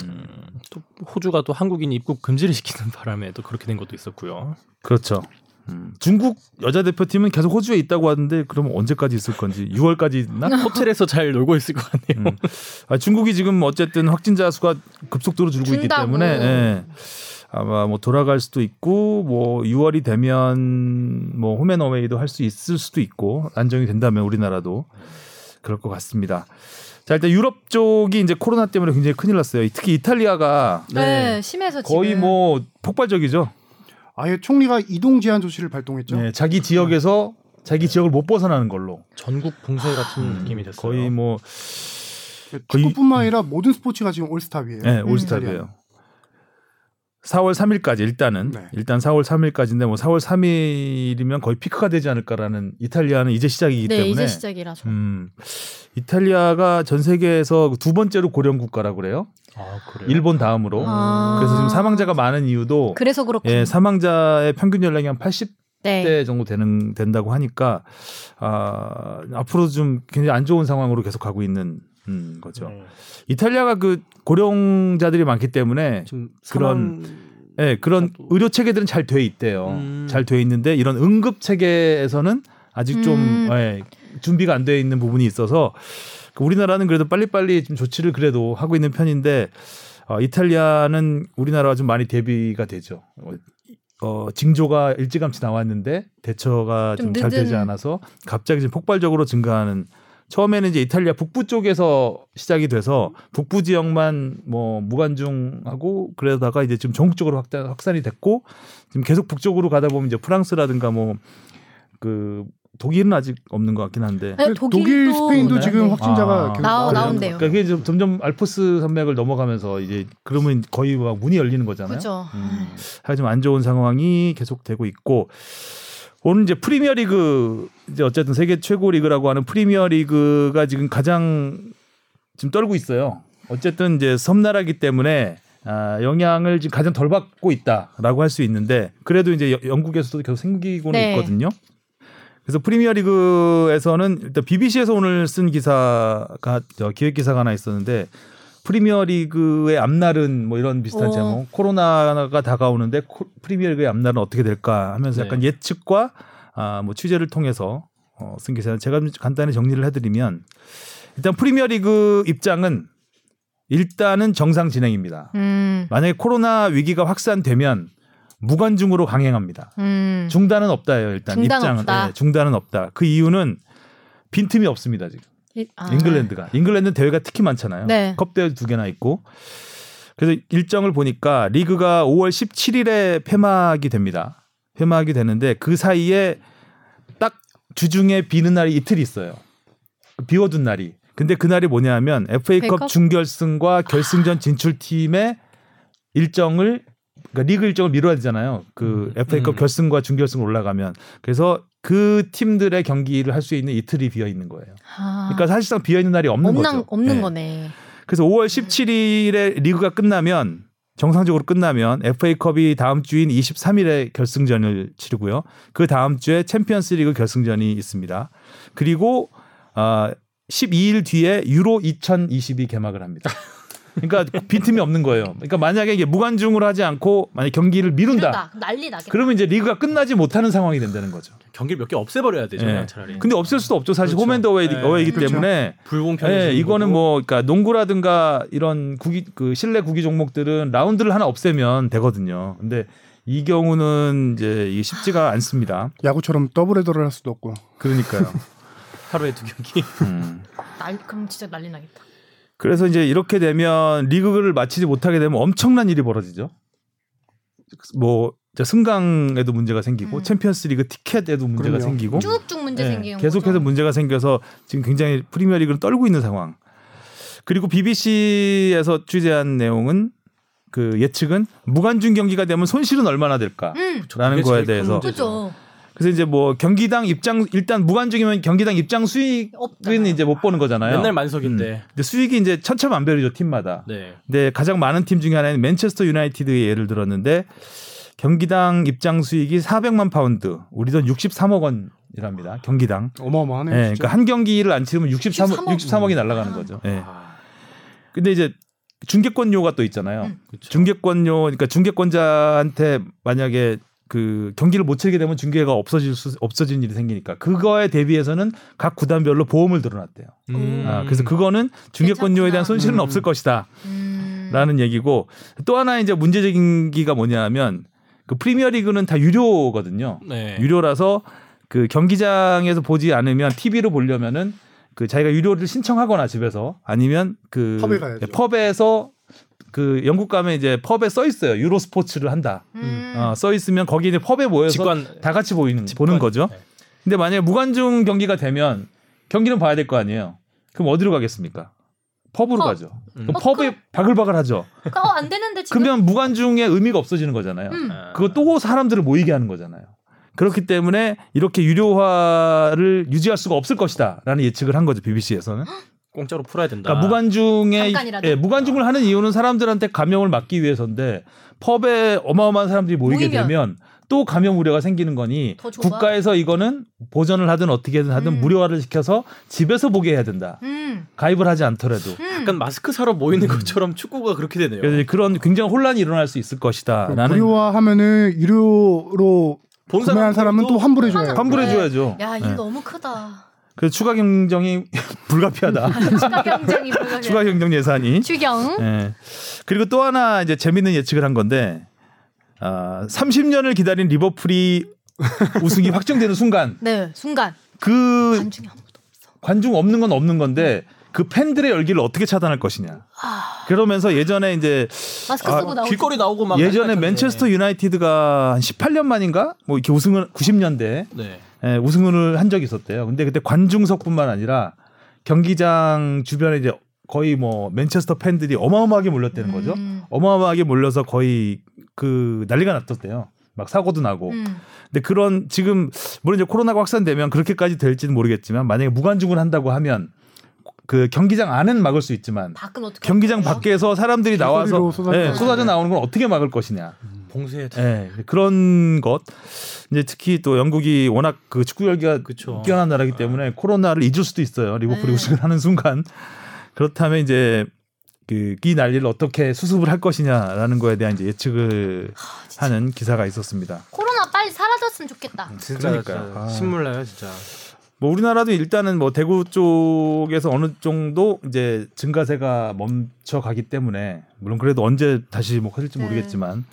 또 호주가 또 한국인 입국 금지를 시키는 바람에 또 그렇게 된 것도 있었고요. 그렇죠. 음, 중국 여자 대표팀은 계속 호주에 있다고 하는데 그러면 언제까지 있을 건지 6월까지 있나? 호텔에서 잘 놀고 있을 것 같네요. 음. 아, 중국이 지금 어쨌든 확진자 수가 급속도로 줄고 있기 준다고. 때문에 예. 아마 뭐 돌아갈 수도 있고 뭐 6월이 되면 뭐 홈앤어웨이도 할 수 있을 수도 있고 안정이 된다면 우리나라도 그럴 것 같습니다. 자 일단 유럽 쪽이 이제 코로나 때문에 굉장히 큰일 났어요. 특히 이탈리아가 네, 심해서 지금. 거의 뭐 폭발적이죠. 아예 총리가 이동 제한 조치를 발동했죠. 네, 자기 지역에서 자기 지역을 못 벗어나는 걸로 전국 봉쇄 같은 느낌이 됐어요. 거의 뭐 축구뿐만 아니라 모든 스포츠가 지금 올스탑이에요. 네, 음. 올스탑이에요. 4월 3일까지 일단은 네. 일단 4월 3일까지인데 뭐 4월 3일이면 거의 피크가 되지 않을까라는 이탈리아는 이제 시작이기 네, 때문에 이제 시작이라서. 음, 이탈리아가 전 세계에서 두 번째로 고령 국가라고 그래요. 아, 그래요? 일본 다음으로. 아. 그래서 지금 사망자가 많은 이유도 그래서 그렇군요. 예, 사망자의 평균 연령이 한 80대 네. 정도 되는 된다고 하니까 아, 앞으로 좀 굉장히 안 좋은 상황으로 계속 가고 있는 음, 거죠. 네. 이탈리아가 그 고령자들이 많기 때문에 그런- 예, 그런 또- 의료 체계들은 잘 돼 있대요. 음. 잘돼 있는데 이런 응급 체계에서는 아직 좀 음. 예, 준비가 안 돼 있는 부분이 있어서 그 우리나라는 그래도 빨리빨리 좀 조치를 그래도 하고 있는 편인데 어, 이탈리아는 우리나라와 좀 많이 대비가 되죠. 어, 어, 징조가 일찌감치 나왔는데 대처가 좀좀잘 되지. 않아서 갑자기 지금 폭발적으로 증가하는 처음에는 이제 이탈리아 북부 쪽에서 시작이 돼서 북부 지역만 뭐 무관중하고 그러다가 이제 지금 전국적으로 확산, 확산이 됐고 지금 계속 북쪽으로 가다 보면 이제 프랑스라든가 뭐그 독일은 아직 없는 것 같긴 한데 아니, 독일, 스페인도 오나요? 지금 확진자가 아. 나오- 나온대요. 그러니까 그게 좀 점점 알프스 산맥을 넘어가면서 이제 그러면 거의 막 문이 열리는 거잖아요. 그렇죠. 음. 하여튼 좀안 좋은 상황이 계속되고 있고 오늘 이제 프리미어리그 이제 어쨌든 세계 최고 리그라고 하는 프리미어리그가 지금 가장 지금 떨고 있어요. 어쨌든 이제 섬나라기 때문에 아, 영향을 지금 가장 덜 받고 있다라고 할 수 있는데 그래도 이제 여- 영국에서도 계속 생기고는 네. 있거든요. 그래서 프리미어리그에서는 일단 BBC에서 오늘 쓴 기사가 저 기획 기사가 하나 있었는데 프리미어리그의 앞날은 뭐 이런 비슷한 오. 제목 코로나가 다가오는데 코- 프리미어리그의 앞날은 어떻게 될까 하면서 네. 약간 예측과 아, 뭐 취재를 통해서 어, 쓴 기사는 제가 좀 간단히 정리를 해드리면 일단 프리미어리그 입장은 일단은 정상 진행입니다. 음. 만약에 코로나 위기가 확산되면 무관중으로 강행합니다. 음. 중단은 없다예요. 일단 중단 입장은 없다. 네, 중단은 없다. 그 이유는 빈틈이 없습니다 지금. 이- 아. 잉글랜드가 잉글랜드 대회가 특히 많잖아요. 네. 컵 대회 두 개나 있고. 그래서 일정을 보니까 리그가 5월 17일에 폐막이 됩니다. 폐막이 되는데 그 사이에 딱 주중에 비는 날이 이틀 있어요. 그 비워둔 날이. 근데 그 날이 뭐냐면 FA컵 FA 컵? 준결승과 결승전 진출 팀의 일정을 그러니까 리그 일정을 미뤄야 되잖아요. 그 음. FA컵 음. 결승과 준결승 올라가면 그래서 그 팀들의 경기를 할 수 있는 이틀이 비어 있는 거예요. 아. 그러니까 사실상 비어 있는 날이 없는 없는 거죠. 없는 네. 거네. 그래서 5월 17일에 리그가 끝나면 정상적으로 끝나면 FA컵이 다음 주인 23일에 결승전을 치르고요. 그 다음 주에 챔피언스리그 결승전이 있습니다. 그리고 아 12일 뒤에 유로 2022 개막을 합니다. 그러니까 빈틈이 없는 거예요. 그러니까 만약에 이게 무관중으로 하지 않고 만약 경기를 미룬다. 이러다 난리 나겠다. 그러면 이제 리그가 끝나지 못하는 상황이 된다는 거죠. 경기를 몇 개 없애버려야 되죠. 예. 그냥 차라리. 근데 없앨 수도 없죠. 사실 그렇죠. 홈앤더웨이 네. 어웨이기 그렇죠. 때문에 불공평해. 예, 이거는 뭐 그러니까 농구라든가 이런 구기 그 실내 구기 종목들은 라운드를 하나 없애면 되거든요. 근데 이 경우는 이제 이게 쉽지가 않습니다. 야구처럼 더블 헤더를 할 수도 없고. 그러니까요. 하루에 두 경기. 음. 날 그럼 진짜 난리 나겠다. 그래서 이제 이렇게 되면 리그를 마치지 못하게 되면 엄청난 일이 벌어지죠. 뭐 이제 승강에도 문제가 생기고 음. 챔피언스리그 티켓에도 문제가 그럼요. 생기고 쭉쭉 문제 예, 생기는 계속해서 거죠. 문제가 생겨서 지금 굉장히 프리미어리그를 떨고 있는 상황. 그리고 BBC에서 취재한 내용은 그 예측은 무관중 경기가 되면 손실은 얼마나 될까라는 음, 거에 대해서 문제죠. 그래서 이제 뭐 경기당 입장 일단 무관중이면 경기당 입장 수익은 없잖아요. 이제 못 보는 거잖아요. 맨날 만석인데. 근데 수익이 이제 천차만별이죠 팀마다. 네. 근데 가장 많은 팀 중에 하나는 맨체스터 유나이티드의 예를 들었는데 경기당 입장 수익이 400만 파운드, 우리 돈 63억 원이랍니다. 경기당. 어마어마하네요. 예. 그러니까 한 경기를 안 치르면 63억, 63억. 63억이 날아가는 아. 거죠. 예. 아, 근데 이제 중계권료가 또 있잖아요. 음. 중계권료, 그러니까 중계권자한테 만약에 그 경기를 못 치르게 되면 중계가 없어질 수 없어진 일이 생기니까 그거에 대비해서는 각 구단별로 보험을 들어놨대요. 음. 아, 그래서 그거는 중계권료에 대한. 손실은 음. 없을 것이다. 음. 라는 얘기고 또 하나 이제 문제적인 기가 뭐냐면 그 프리미어 리그는 다 유료거든요. 네. 유료라서 그 경기장에서 보지 않으면 TV로 보려면은 그 자기가 유료를 신청하거나 집에서 아니면 그 펍에 가야죠. 펍에서 그 영국 가면 이제 펍에 써 있어요. 유로 스포츠를 한다. 음. 어, 써 있으면 거기 이제 펍에 모여서 직관 다 같이 보이는 직관. 보는 거죠. 네. 근데 만약에 무관중 경기가 되면 경기는 봐야 될 거 아니에요. 그럼 어디로 가겠습니까? 펍으로 펍. 가죠. 음. 그럼 어, 펍이 바글바글 하죠. 어, 안 되는데 지금. 그러면 무관중의 의미가 없어지는 거잖아요. 음. 아. 그거 또 사람들을 모이게 하는 거잖아요. 그렇기 때문에 이렇게 유료화를 유지할 수가 없을 것이다라는 예측을 한 거죠 BBC에서는. 공짜로 풀어야 된다. 그러니까 무관중의 잠깐이라도? 예, 무관중을 하는 이유는 사람들한테 감염을 막기 위해서인데 펍에 어마어마한 사람들이 모이게 모이면. 되면 또 감염 우려가 생기는 거니. 국가에서 이거는 보전을 하든 어떻게든 하든 음. 무료화를 시켜서 집에서 보게 해야 된다. 음. 가입을 하지 않더라도. 음. 약간 마스크 사러 모이는 것처럼 축구가 그렇게 되네요. 그래서 그런 굉장히 혼란이 일어날 수 있을 것이다라는 무료화하면은 유료로 본 구매한 사람은 또 환불해줘요. 환불해 줘야죠. 야, 일 네. 너무 크다. 그래서 추가 경정이 불가피하다. 추가 경쟁이 불가피하다. 추가 경정 예산이. 추경. 예. 그리고 또 하나 이제 재밌는 예측을 한 건데 아, 30년을 기다린 리버풀이 우승이 확정되는 순간 네, 순간 그 관중이 아무도 없어. 관중 없는 건 없는 건데 그 팬들의 열기를 어떻게 차단할 것이냐. 그러면서 예전에 이제 마스크 아, 쓰고 나오고 길거리 나오고 막 예전에 맨체스터 유나이티드가 한 18년 만인가 뭐 이렇게 우승을 90년대 네. 예, 우승을 한 적이 있었대요. 근데 그때 관중석뿐만 아니라 경기장 주변에 이제 거의 뭐 맨체스터 팬들이 어마어마하게 몰렸다는 거죠. 음. 어마어마하게 몰려서 거의 그 난리가 났었대요. 막 사고도 나고. 음. 근데 그런 지금 물론 이제 코로나가 확산되면 그렇게까지 될지는 모르겠지만 만약에 무관중을 한다고 하면 그 경기장 안은 막을 수 있지만 경기장 할 거예요? 밖에서 사람들이 나와서 쏟아져 예. 쏟아져 나오는 건 어떻게 막을 것이냐. 봉쇄. 예, 그런 것. 이제 특히 또 영국이 워낙 그 축구 열기가 그쵸. 뛰어난 나라기 때문에 코로나를 잊을 수도 있어요. 리버풀이 네. 우승을 하는 순간. 그렇다면 이제 그이 난리를 어떻게 수습을 할 것이냐라는 거에 대한 이제 예측을 하는 기사가 있었습니다. 코로나 빨리 사라졌으면 좋겠다. 진짜, 그러니까요. 진짜 아. 신물 나요 진짜. 뭐 우리나라도 일단은 뭐 대구 쪽에서 어느 정도 이제 증가세가 멈춰 가기 때문에 물론 그래도 언제 다시 뭐 커질지 네. 모르겠지만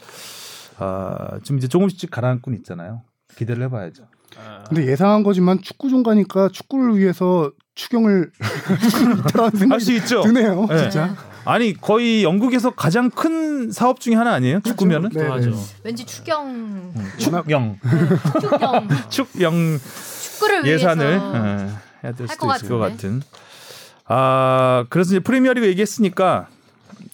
아, 좀 이제 조금씩 가라앉고 있잖아요. 기대를 해봐야죠. 아, 근데 예상한 거지만 축구 좀 가니까 축구를 위해서 추경을 있다라는 할 생각이 수 있죠. 드네요. 네. 진짜. 아니 거의 영국에서 가장 큰 사업 중에 하나 아니에요? 축구면은 네, 하죠. 네. 왠지 추경, 축영 추경, 축영 축구를 예산을 위해서 예, 해야 될할 수도 것 있을 것. 같은. 아 그래서 이제 프리미어리그 얘기했으니까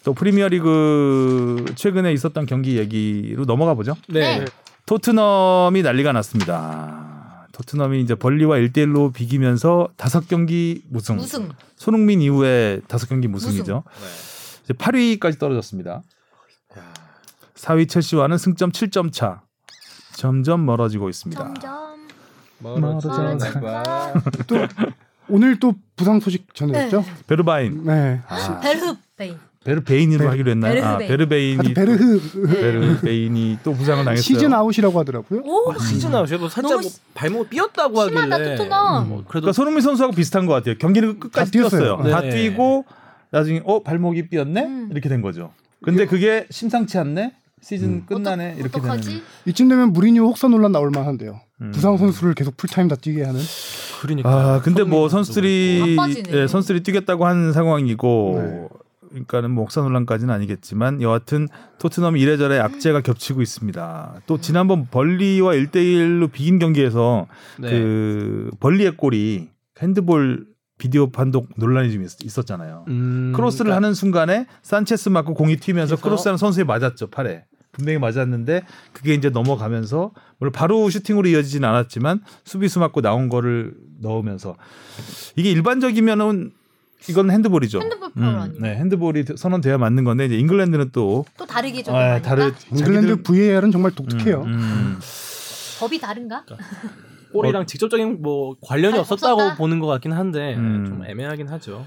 또 프리미어리그 최근에 있었던 경기 얘기로 넘어가 보죠. 네. 네. 토트넘이 난리가 났습니다. 토트넘이 이제 벌리와 1대1로 비기면서 다섯 경기 무승. 우승. 손흥민 이후에 다섯 경기 무승이죠. 네. 이제 8위까지 떨어졌습니다. 야. 4위 첼시와는 승점 7점 차. 점점 멀어지고 있습니다. 점점 또 오늘 또 부상 소식 전해졌죠? 베르바인, 네. 아, 베르베인. 베르베인으로 베- 하기로 했나요? 아, 베르베인. 아주 베르베인이 베르흐 베르베인이 또 부상을 당했어요. 시즌 아웃이라고 하더라고요. 오 시즌 아웃이요? 뭐 살짝 뭐 발목 삐었다고 심하다, 하길래 토트넘. 뭐 그래도 그러니까 손흥민 선수하고 비슷한 것 같아요. 경기는 끝까지 다 뛰었어요. 뛰었어요. 다 네. 뛰고 나중에 어 발목이 삐었네 음. 이렇게 된 거죠. 근데 그게 심상치 않네. 시즌 음. 끝나네 어떡- 이렇게 어떡하지? 되는. 이쯤 되면 무리뉴 혹사 논란 나올 만한데요. 음. 부상 선수를 계속 풀타임 다 뛰게 하는. 그러니까 아 근데 뭐 선수들이. 예, 선수들이 뛰겠다고 한 상황이고. 네. 그러니까는 뭐 옥사 논란까지는 아니겠지만 여하튼 토트넘이 이래저래 악재가 겹치고 있습니다. 또 지난번 벌리와 1대1로 비긴 경기에서 네. 그 벌리의 골이 핸드볼 비디오 판독 논란이 좀 있- 있었잖아요. 음, 크로스를 그러니까 하는 순간에 산체스 맞고 공이 튀면서 크로스하는 선수에 맞았죠 팔에 분명히 맞았는데 그게 이제 넘어가면서 물론 바로 슈팅으로 이어지진 않았지만 수비수 맞고 나온 거를 넣으면서 이게 일반적이면은 이건 핸드볼이죠. 핸드볼 아니에요? 네, 핸드볼이 선언돼야 맞는 건데 이제 잉글랜드는 또 또 다르게 아, 적용하니까 다르 잉글랜드 자기들- VAR은 정말 독특해요. 음, 음. 법이 다른가? 골이랑 직접적인 뭐 관련이 없었다고 없었다. 보는 것 같긴 한데 음. 좀 애매하긴 하죠.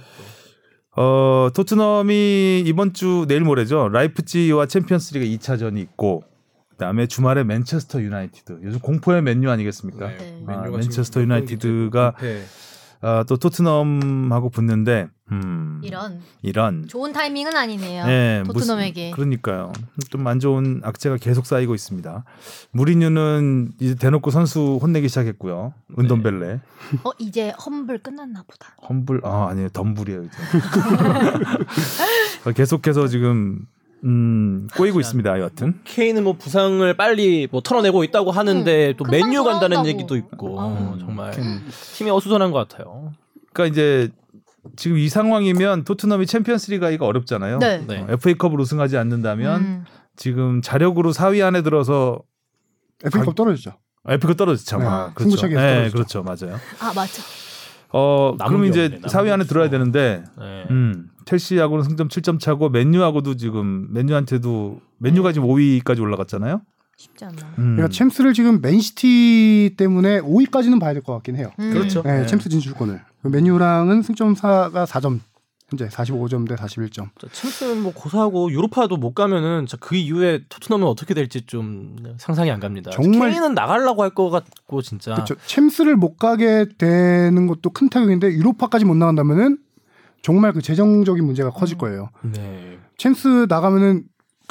어, 토트넘이 이번 주 내일 모레죠. 라이프치히와 챔피언스리그 2차전이 있고 그다음에 주말에 맨체스터 유나이티드. 요즘 공포의 맨유 아니겠습니까? 네. 아, 맨유가 맨체스터 유나이티드가 네. 아, 또 토트넘하고 붙는데 음, 이런 이런 좋은 타이밍은 아니네요. 네, 토트넘에게. 무슨- 그러니까요. 좀 안 좋은 악재가 계속 쌓이고 있습니다. 무리뉴는 이제 대놓고 선수 혼내기 시작했고요. 은돈벨레, 어 이제 험블 끝났나 보다. 험불 아 아니에요 덤불이에요. 이제. 계속해서 지금 음, 꼬이고 있습니다. 여하튼 케인은 뭐 부상을 빨리 뭐 털어내고 있다고 하는데 응, 또 맨유 간다는 돌아온다고. 얘기도 있고 어. 정말 음. 팀이 어수선한 것 같아요. 그러니까 이제 지금 이 상황이면 토트넘이 챔피언스리그 하기가 어렵잖아요. 네. 네. 어, FA컵을 우승하지 않는다면 음. 지금 자력으로 4위 안에 들어서 FA컵 떨어지죠. FA컵 떨어지죠. 네, 아, 그렇죠. 네, 떨어지죠. 그렇죠. 맞아요. 아 맞죠. 어, 그럼 게 이제 없네, 남은 4위 안에 게 들어야. 되는데 네. 음, 첼시하고는 승점 7점 차고 맨유하고도 지금 맨유한테도 맨유가 지금 5위까지 올라갔잖아요. 쉽지 않나. 음. 그러니까 챔스를 지금 맨시티 때문에 5위까지는 봐야 될 것 같긴 해요. 음. 그렇죠. 네, 네. 챔스 진출권을. 맨유랑은 승점 차가 4점. 현재 45점 대 41점. 자, 챔스는 뭐 고사하고 유로파도 못 가면은 그 이후에 토트넘은 어떻게 될지 좀 상상이 안 갑니다. 정말- 케인은 나가려고 할 것 같고 진짜. 그렇죠. 챔스를 못 가게 되는 것도 큰 타격인데 유로파까지 못 나간다면은 정말 그 재정적인 문제가 커질 거예요. 네. 챔스 나가면은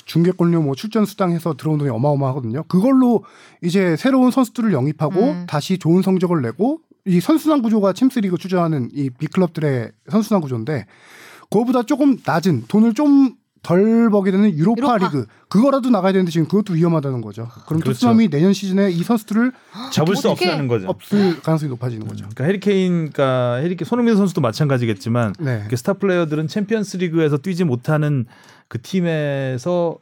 중계권료 뭐 출전 수당해서 들어온 돈이 어마어마하거든요. 그걸로 이제 새로운 선수들을 영입하고 음. 다시 좋은 성적을 내고 이 선수단 구조가 챔스리그 주저하는 이 빅클럽들의 선수단 구조인데 그거보다 조금 낮은 돈을 좀 덜 벌게 되는 유로파, 유로파. 리그 그거라도 나가야 되는데 지금 그것도 위험하다는 거죠. 그럼 그렇죠. 토트넘이 내년 시즌에 이 선수들을 잡을 수 없다는 거죠. 없을 가능성이 높아지는 거죠. 그러니까 해리케인, 그러니까 해리케인 손흥민 선수도 마찬가지겠지만 네. 이렇게 스타 플레이어들은 챔피언스리그에서 뛰지 못하는 그 팀에서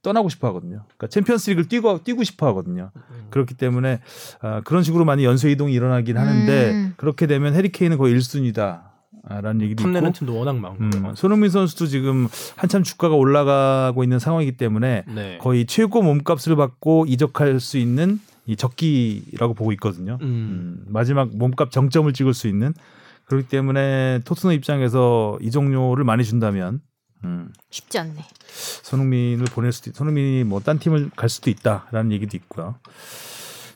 떠나고 싶어 하거든요. 그러니까 챔피언스리그를 뛰고 뛰고 싶어 하거든요. 그렇기 때문에 아, 그런 식으로 많이 연쇄 이동이 일어나긴 하는데 음. 그렇게 되면 해리케인은 거의 1순위다 라는 얘기도 탐내는 있고 팀도 워낙 많고. 음, 손흥민 선수도 지금 한참 주가가 올라가고 있는 상황이기 때문에 네. 거의 최고 몸값을 받고 이적할 수 있는 이 적기라고 보고 있거든요. 음. 음, 마지막 몸값 정점을 찍을 수 있는 그렇기 때문에 토트넘 입장에서 이종료를 많이 준다면 음, 쉽지 않네. 손흥민을 보낼 수도 있, 손흥민이 뭐 딴 팀을 갈 수도 있다라는 얘기도 있고요.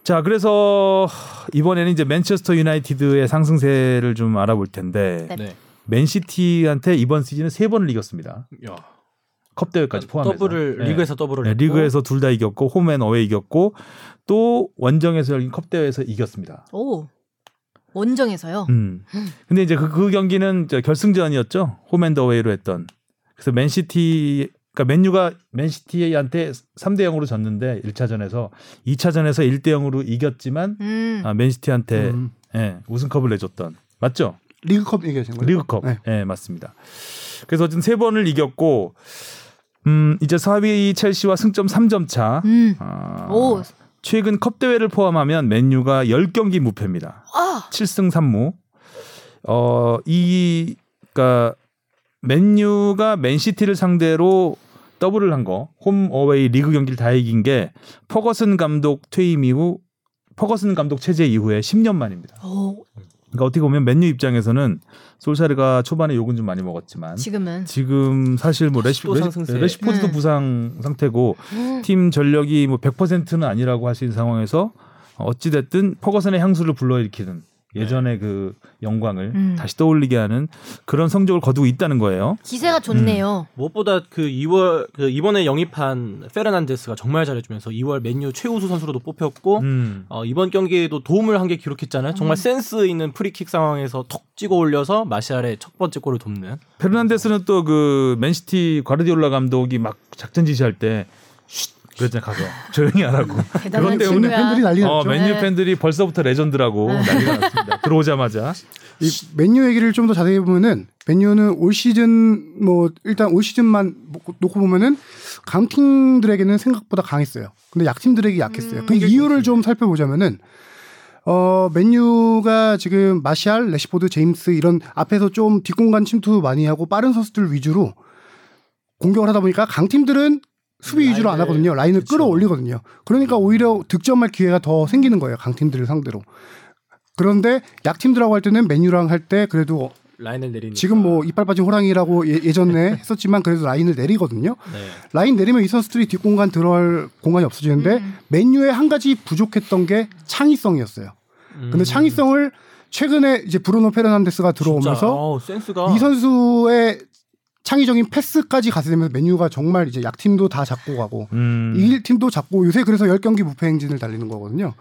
자, 그래서 이번에는 이제 맨체스터 유나이티드의 상승세를 좀 알아볼 텐데 네. 네. 맨시티한테 이번 시즌에 세 번을 이겼습니다. 야. 컵 대회까지 포함해서 더블을 네. 리그에서 더블을 네. 리그에서 둘 다 이겼고 home and away 이겼고 또 원정에서 열린 컵 대회에서 이겼습니다. 오 원정에서요. 음. 근데 이제 그, 그 경기는 저 결승전이었죠. home and away로 했던. 그래서 맨시티 그러니까 맨유가 맨시티한테 3대 0으로 졌는데 1차전에서 2차전에서 1대 0으로 이겼지만 음. 아, 맨시티한테 음. 예, 우승컵을 내줬던. 맞죠? 리그컵 얘기하시는 거예요? 리그컵. 네. 예, 맞습니다. 그래서 어쨌든 세 번을 이겼고 음, 이제 4위 첼시와 승점 3점 차. 음. 아, 오. 최근 컵 대회를 포함하면 맨유가 10경기 무패입니다. 아. 7승 3무. 어, 이 그러니까 맨유가 맨시티를 상대로 더블을 한 거, home away 리그 경기를 다 이긴 게 퍼거슨 감독 퇴임 이후 퍼거슨 감독 체제 이후에 10년 만입니다. 오, 그러니까 어떻게 보면 맨유 입장에서는 솔샤르가 초반에 욕은 좀 많이 먹었지만 지금은 지금 사실 뭐 래시, 또 래시. 래시포드도 네. 부상 상태고 팀 전력이 뭐 100%는 아니라고 할수 있는 상황에서 어찌 됐든 퍼거슨의 향수를 불러일으키는 예전의 그 영광을 음. 다시 떠올리게 하는 그런 성적을 거두고 있다는 거예요. 기세가 좋네요. 무엇보다 그 2월 그 이번에 영입한 페르난데스가 정말 잘해주면서 2월 맨유 최우수 선수로도 뽑혔고 음. 어, 이번 경기에도 도움을 한 개 기록했잖아요. 정말 센스 있는 프리킥 상황에서 톡 찍어 올려서 마시알의 첫 번째 골을 돕는. 페르난데스는 또 그 맨시티 과르디올라 감독이 막 작전 지시할 때 쉿! 그랬잖아요. 가서 조용히 하라고. 그것 때문에. 팬들이 난리 났죠. 어, 맨유 네. 팬들이 벌써부터 legend라고 난리가 났습니다. 들어오자마자. 이 맨유 얘기를 좀 더 자세히 보면은 맨유는 올 시즌 뭐 일단 올 시즌만 놓고- 놓고 보면은 강팀들에게는 생각보다 강했어요. 근데 약팀들에게 약했어요. 음. 그 이유를 좀 살펴보자면은 어 맨유가 지금 마시알, 래시포드, 제임스 이런 앞에서 좀 뒷공간 침투 많이 하고 빠른 선수들 위주로 공격을 하다 보니까 강팀들은 수비 위주로 안 하거든요. 라인을 그쵸. 끌어올리거든요. 그러니까 오히려 득점할 기회가 더 생기는 거예요. 강팀들을 상대로. 그런데 약팀들하고 할 때는 맨유랑 할 때 그래도 라인을 내리니까. 지금 뭐 이빨 빠진 호랑이라고 예, 전에 했었지만 그래도 라인을 내리거든요. 네. 라인 내리면 이 선수들이 뒷공간 들어갈 공간이 없어지는데 음. 맨유의 한 가지 부족했던 게 창의성이었어요. 근데 음. 창의성을 최근에 이제 브루노 페르난데스가 들어오면서 센스가 이 선수의 창의적인 패스까지 가게 되면서 맨유가 정말 이제 약팀도 다 잡고 가고 음. 이길 팀도 잡고 요새 그래서 10경기 무패 행진을 달리는 거거든요.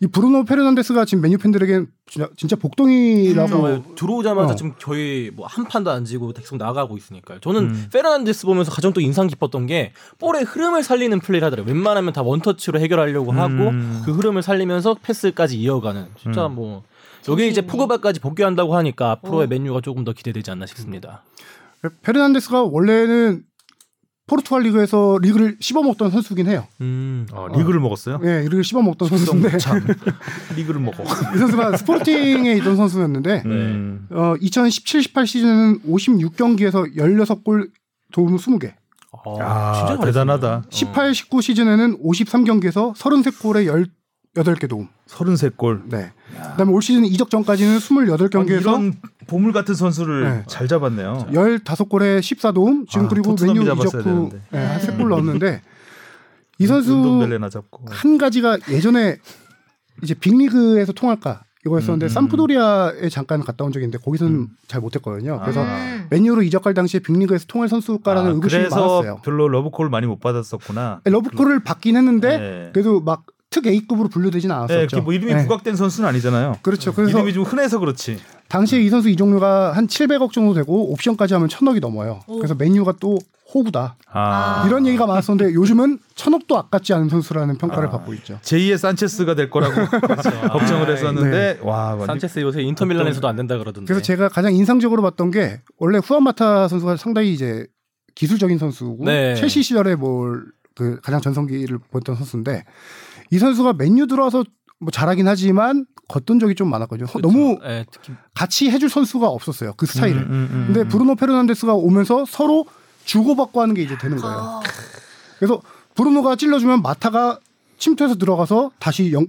이 브루노 페르난데스가 지금 맨유 팬들에겐 진짜, 진짜 복덩이라고 정말 들어오자마자 어. 지금 거의 뭐한 판도 안 지고 계속 나가고 있으니까요. 저는 음. 페르난데스 보면서 가장 또 인상 깊었던 게 볼의 흐름을 살리는 플레이를 하더라고요. 웬만하면 다 원터치로 해결하려고 하고 음. 그 흐름을 살리면서 패스까지 이어가는 진짜 음. 뭐 여기 이제 포그바까지 복귀한다고 하니까 앞으로의 어. 맨유가 조금 더 기대되지 않나 싶습니다. 페르난데스가 원래는 포르투갈 리그에서 리그를 씹어먹던 선수긴 해요. 음. 어, 리그를 먹었어요? 예, 리그를 씹어먹던 선수인데 참 리그를 먹어. 이 선수가 스포팅에 있던 선수였는데 음. 어, 2017-18 시즌은 56경기에서 16골 도움 20개. 아, 잘했어요. 대단하다. 18-19 시즌에는 53경기에서 33골에 18개 도움. 33골. 네. 그다음에 올 시즌 이적 전까지는 28경기에서 이런 보물 같은 선수를 네. 잘 잡았네요. 15골에 14도움. 지금 아, 그리고 메뉴 이적 후. 네, 한 3골 넣었는데 이 선수. 한 가지가 예전에 이제 빅리그에서 통할까 이거였었는데 음, 음. 삼프도리아에 잠깐 갔다 온 적이 있는데 거기서는 음. 잘 못했거든요. 그래서 음. 맨유로 이적할 당시에 빅리그에서 통할 선수가라는 아, 의구심이 많았어요. 별로 러브콜을 많이 못 받았었구나. 러브콜을 받긴 했는데 네. 그래도 막 특 A급으로 분류되진 네, 않았었죠. 이렇게 뭐 이름이 네. 부각된 선수는 아니잖아요. 그렇죠. 그래서 이름이 좀 흔해서 그렇지. 당시에 이 선수 이적료가 한 700억 정도 되고 옵션까지 하면 1000억이 넘어요. 오. 그래서 맨유가 또 호구다. 아, 아. 이런 얘기가 많았었는데 요즘은 1000억도 아깝지 않은 선수라는 평가를 아. 받고 있죠. 제2의 산체스가 될 거라고 걱정을 했었는데 와 완전 산체스 요새 인터밀란에서도 안 된다 그러던데. 그래서 제가 가장 인상적으로 봤던 게 원래 후안마타 선수가 상당히 이제 기술적인 선수고 네. 첼시 시절에 뭘 그 가장 전성기를 보였던 선수인데 이 선수가 맨유 들어와서 뭐 잘하긴 하지만 걷던 적이 좀 많았거든요. 그쵸. 너무 예, 특히 같이 해줄 선수가 없었어요. 그 스타일을. 음, 음, 음, 근데 음. 브루노 페르난데스가 오면서 서로 주고받고 하는 게 이제 되는 거예요. 아, 그래서 브루노가 찔러주면 마타가 침투해서 들어가서 다시 영,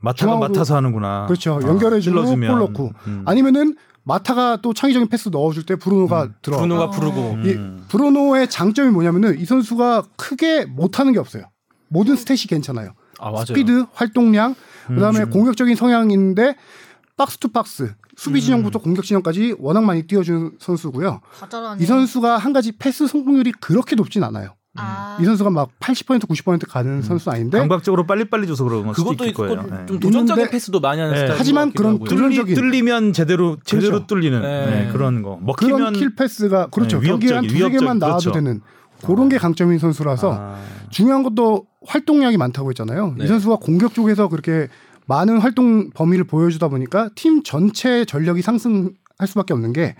마타가 중앙으로- 맡아서 하는구나. 그렇죠. 아, 연결해주고. 골 넣고 음. 아니면은 마타가 또 창의적인 패스 넣어줄 때 브루노가 음. 들어가. 브루노가 어. 부르고 이 음. 브루노의 장점이 뭐냐면은 이 선수가 크게 못하는 게 없어요. 모든 stat이 괜찮아요. 아 맞아요. 스피드, 활동량, 그다음에 음. 공격적인 성향인데 box to box, 수비 음. 진영부터 공격 진영까지 워낙 많이 뛰어주는 선수고요. 이 선수가 한 가지 패스 성공률이 그렇게 높진 않아요. 아. 이 선수가 막 80% 90% 가는 선수는 아닌데 감각적으로 빨리빨리 줘서 그런 그것도 있을 거예요. 좀 네. 도전적인 있는데- 패스도 많이 하는 네. 스타일. 하지만 그런 뚫- 뚫리, 뚫리 면 제대로 제대로 그렇죠. 뚫리는 네. 네, 그런 거. 그런 먹히면 kill pass가 그렇죠. 네, 경기에 한 위협적인, 두세 개만 나와도 그렇죠. 되는 그런 게 강점인 선수라서 아. 중요한 것도 활동량이 많다고 했잖아요. 네. 이 선수가 공격 쪽에서 그렇게 많은 활동 범위를 보여주다 보니까 팀 전체 전력이 상승할 수밖에 없는 게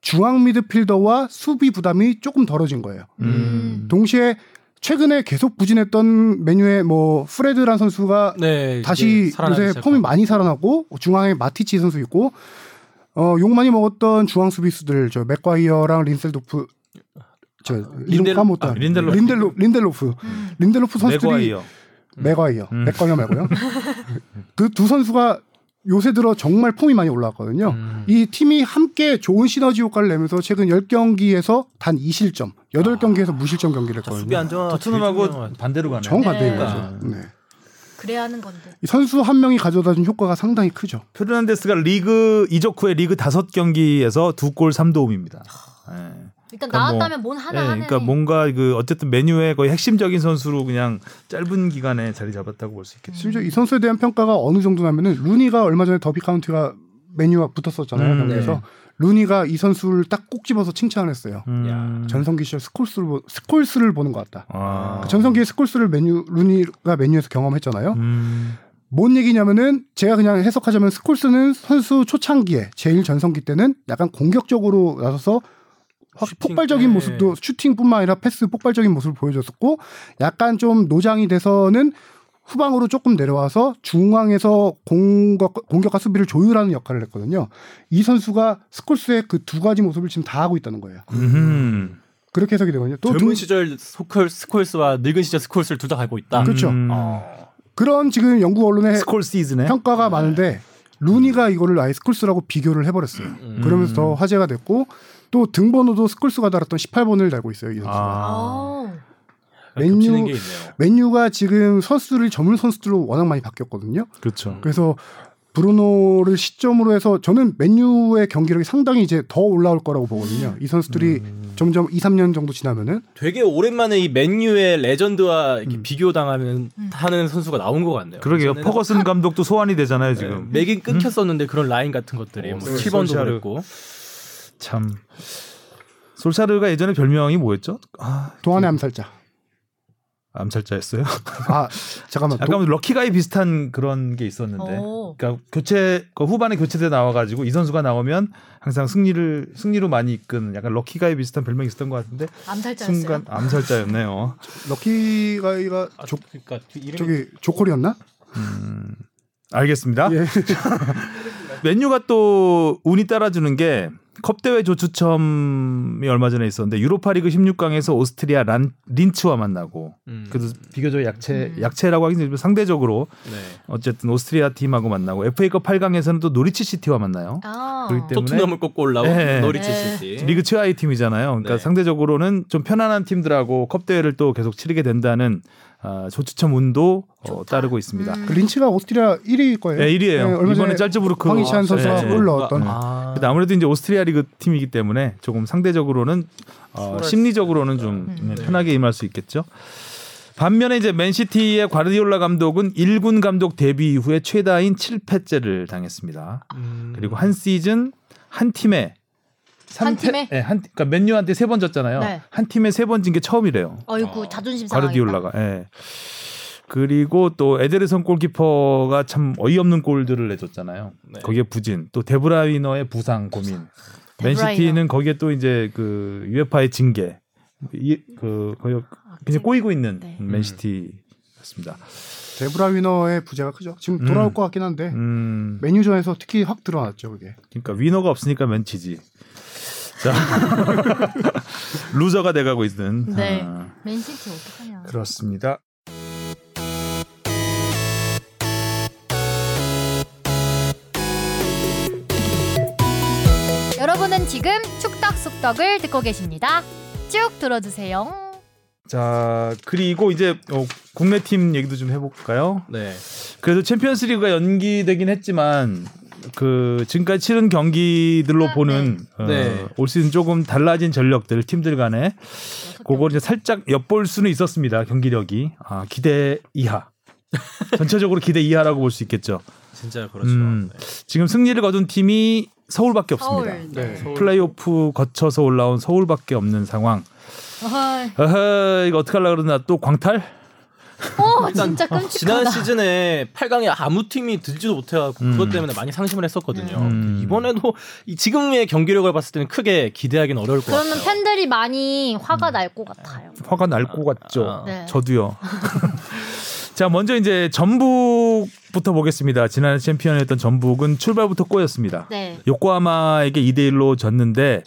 중앙 미드필더와 수비 부담이 조금 덜어진 거예요. 음. 동시에 최근에 계속 부진했던 맨유의 뭐 프레드란 선수가 네, 다시 요새 시작하고. 폼이 많이 살아나고 중앙에 마티치 선수 있고 어, 욕 많이 먹었던 중앙 수비수들 저 맥과이어랑 린셀도프 저 린델- 이름 까먹었다. 아, 린델로프. 린델로 린델로프. 음. 린델로프 선수들이 맥과이어. 맥과이어. 음. 맥과이어 말고요. 그 두 선수가 요새 들어 정말 폼이 많이 올라왔거든요. 음. 이 팀이 함께 좋은 시너지 효과를 내면서 최근 10경기에서 단 2실점, 8경기에서 무실점 경기를 했거든요. 수비 안정화 토트넘하고 반대로 가네. 정반대인 네. 거죠. 네. 그래야 하는 건데. 이 선수 한 명이 가져다 준 효과가 상당히 크죠. 페르난데스가 리그 이적 후에 리그 다섯 경기에서 두골 3도움입니다. 예. 일단 그러니까 뭐- 나왔다면 뭔 하나 예, 하네. 그러니까 뭔가 그 어쨌든 메뉴의 거의 핵심적인 선수로 그냥 짧은 기간에 자리 잡았다고 볼 수 있겠죠. 심지어 이 선수에 대한 평가가 어느 정도냐면은 루니가 얼마 전에 더비 카운티가 맨유와 붙었었잖아요. 음, 경기에서 네. 루니가 이 선수를 딱 꼭 집어서 칭찬을 했어요. 음. 전성기 시절 스콜스를, 보- 스콜스를 보는 것 같다. 아. 그 전성기의 스콜스를 맨유 루니가 맨유에서 경험했잖아요. 음. 뭔 얘기냐면은 제가 그냥 해석하자면 스콜스는 선수 초창기에 제일 전성기 때는 약간 공격적으로 나서서 확 슈팅, 폭발적인 네. 모습도 슈팅뿐만 아니라 패스 폭발적인 모습을 보여줬었고 약간 좀 노장이 돼서는 후방으로 조금 내려와서 중앙에서 공격, 공격과 수비를 조율하는 역할을 했거든요. 이 선수가 스콜스의 그 두 가지 모습을 지금 다 하고 있다는 거예요. 음. 그렇게 해석이 되거든요. 또 젊은 등- 시절 스콜, 스콜스와 늙은 시절 스콜스를 둘 다 갖고 있다. 그렇죠. 음. 그런 지금 영국 언론의 스콜 시즌에 평가가 많은데 루니가 이거를 아예 스콜스라고 비교를 해버렸어요. 음. 그러면서 더 화제가 됐고 또 등번호도 스콜스가 달았던 18번을 달고 있어요. 이 선수가. 아. 아우. 맨유-. 맨유가 지금 선수들이 젊은 선수들로 워낙 많이 바뀌었거든요. 그렇죠. 그래서 브루노를 시점으로 해서 저는 맨유의 경기력이 상당히 이제 더 올라올 거라고 보거든요. 이 선수들이 음. 점점 2, 3년 정도 지나면은 되게 오랜만에 이 맨유의 legend와 이렇게 음. 비교당하는 음. 하는 선수가 나온 것 같네요. 그러게요. 퍼거슨 감독도 소환이 되잖아요, 네, 지금. 맥이 끊겼었는데 그런 라인 같은 것들이 어, 뭐 네, 7번도 솔샤르. 그랬고 참. 솔샤르가 예전에 별명이 뭐였죠? 아, 동안의 암살자. 암살자였어요. 아 잠깐만. 도- 약간 럭키가이 비슷한 그런 게 있었는데. 오. 그러니까 교체 그 후반에 교체돼 나와가지고 이 선수가 나오면 항상 승리를 승리로 많이 이끄는 약간 럭키가이 비슷한 별명이 있었던 것 같은데 암살자였어요. 순간 암살자였네요. 럭키가이가 아, 조, 그러니까 이름이 저기 조콜이었나? 음, 알겠습니다. 예. 맨유가 또 운이 따라주는 게 컵대회 조추첨이 얼마 전에 있었는데 유로파리그 16강에서 오스트리아 란, 린츠와 만나고 음. 그래도 비교적 약체 음. 약체라고 하긴 좀 상대적으로 네. 어쨌든 오스트리아 팀하고 만나고 FA컵 8강에서는 또 노리치 시티와 만나요. 아. 그렇기 때문에 토트넘을 꺾고 올라온 네. 노리치 네. 시티. 리그 최하위 팀이잖아요. 그러니까 네. 상대적으로는 좀 편안한 팀들하고 컵 대회를 또 계속 치르게 된다는 아, 조추첨 운도 어. 따르고 있습니다. 음. 그 린치가 오스트리아 1위일 거예요. 네, 1위에요. 얼마 이번에 전에 짤즈부르크 황희찬 선수가 네. 골 넣었던. 아. 근데 아무래도 이제 오스트리아 리그 팀이기 때문에 조금 상대적으로는 어, 심리적으로는 좀 음. 네, 편하게 임할 수 있겠죠. 반면에 이제 맨시티의 과르디올라 감독은 1군 감독 데뷔 이후에 최다인 7패째를 당했습니다. 음. 그리고 한 시즌 한 팀에 한 3패 팀에? 네, 한 그러니까 맨유한테 세 번 졌잖아요. 네. 한 팀에 세 번 진 게 처음이래요. 어이구 자존심 상하겠다. 과르디올라가. 예. 그리고 또 에데르송 골키퍼가 참 어이없는 골들을 내줬잖아요. 네. 거기에 부진, 또 데브라이너의 부상 고민. 데브라이너. 맨시티는 거기에 또 이제 그 UEFA의 징계, 이, 그 거의 아, 굉장히 꼬이고 있는 네. 맨시티였습니다. 데브라 위너의 부재가 크죠. 지금 음. 돌아올 것 같긴 한데 음, 맨유전에서 특히 확 드러났죠, 그게. 그러니까 winner가 없으니까 맨치지. 자, loser가 돼가고 있는. 네. 아, 맨시티 어떡하냐. 그렇습니다. 여러분은 지금 축덕 속덕을 듣고 계십니다. 쭉 들어주세요. 자 그리고 이제 어, 국내 팀 얘기도 좀 해볼까요? 네. 그래도 챔피언스리그가 연기되긴 했지만 그 지금까지 치른 경기들로 네. 보는 어, 네. 올 시즌 조금 달라진 전력들 팀들 간에 그걸 개. 이제 살짝 엿볼 수는 있었습니다 경기력이 아, 기대 이하 전체적으로 기대 이하라고 볼 수 있겠죠. 진짜 그렇죠. 음. 네. 지금 승리를 거둔 팀이 서울밖에 없습니다. 서울. 네. 네. 플레이오프 거쳐서 올라온 서울밖에 없는 상황. 어허이. 어허 이거 어떡 하려고 그러나 또 광탈? 어 진짜 끔찍하다. 지난 시즌에 8강에 아무 팀이 들지도 못해갖고 음. 그것 때문에 많이 상심을 했었거든요. 음. 이번에도 이 지금의 경기력을 봤을 때는 크게 기대하기는 어려울 것 그러면 같아요. 팬들이 많이 화가 날 것 같아요. 화가 날 것 같죠. 아. 네. 저도요. 자, 먼저 이제 전북부터 보겠습니다. 지난해 챔피언이었던 전북은 출발부터 꼬였습니다. 네. 요코하마에게 2대 1로 졌는데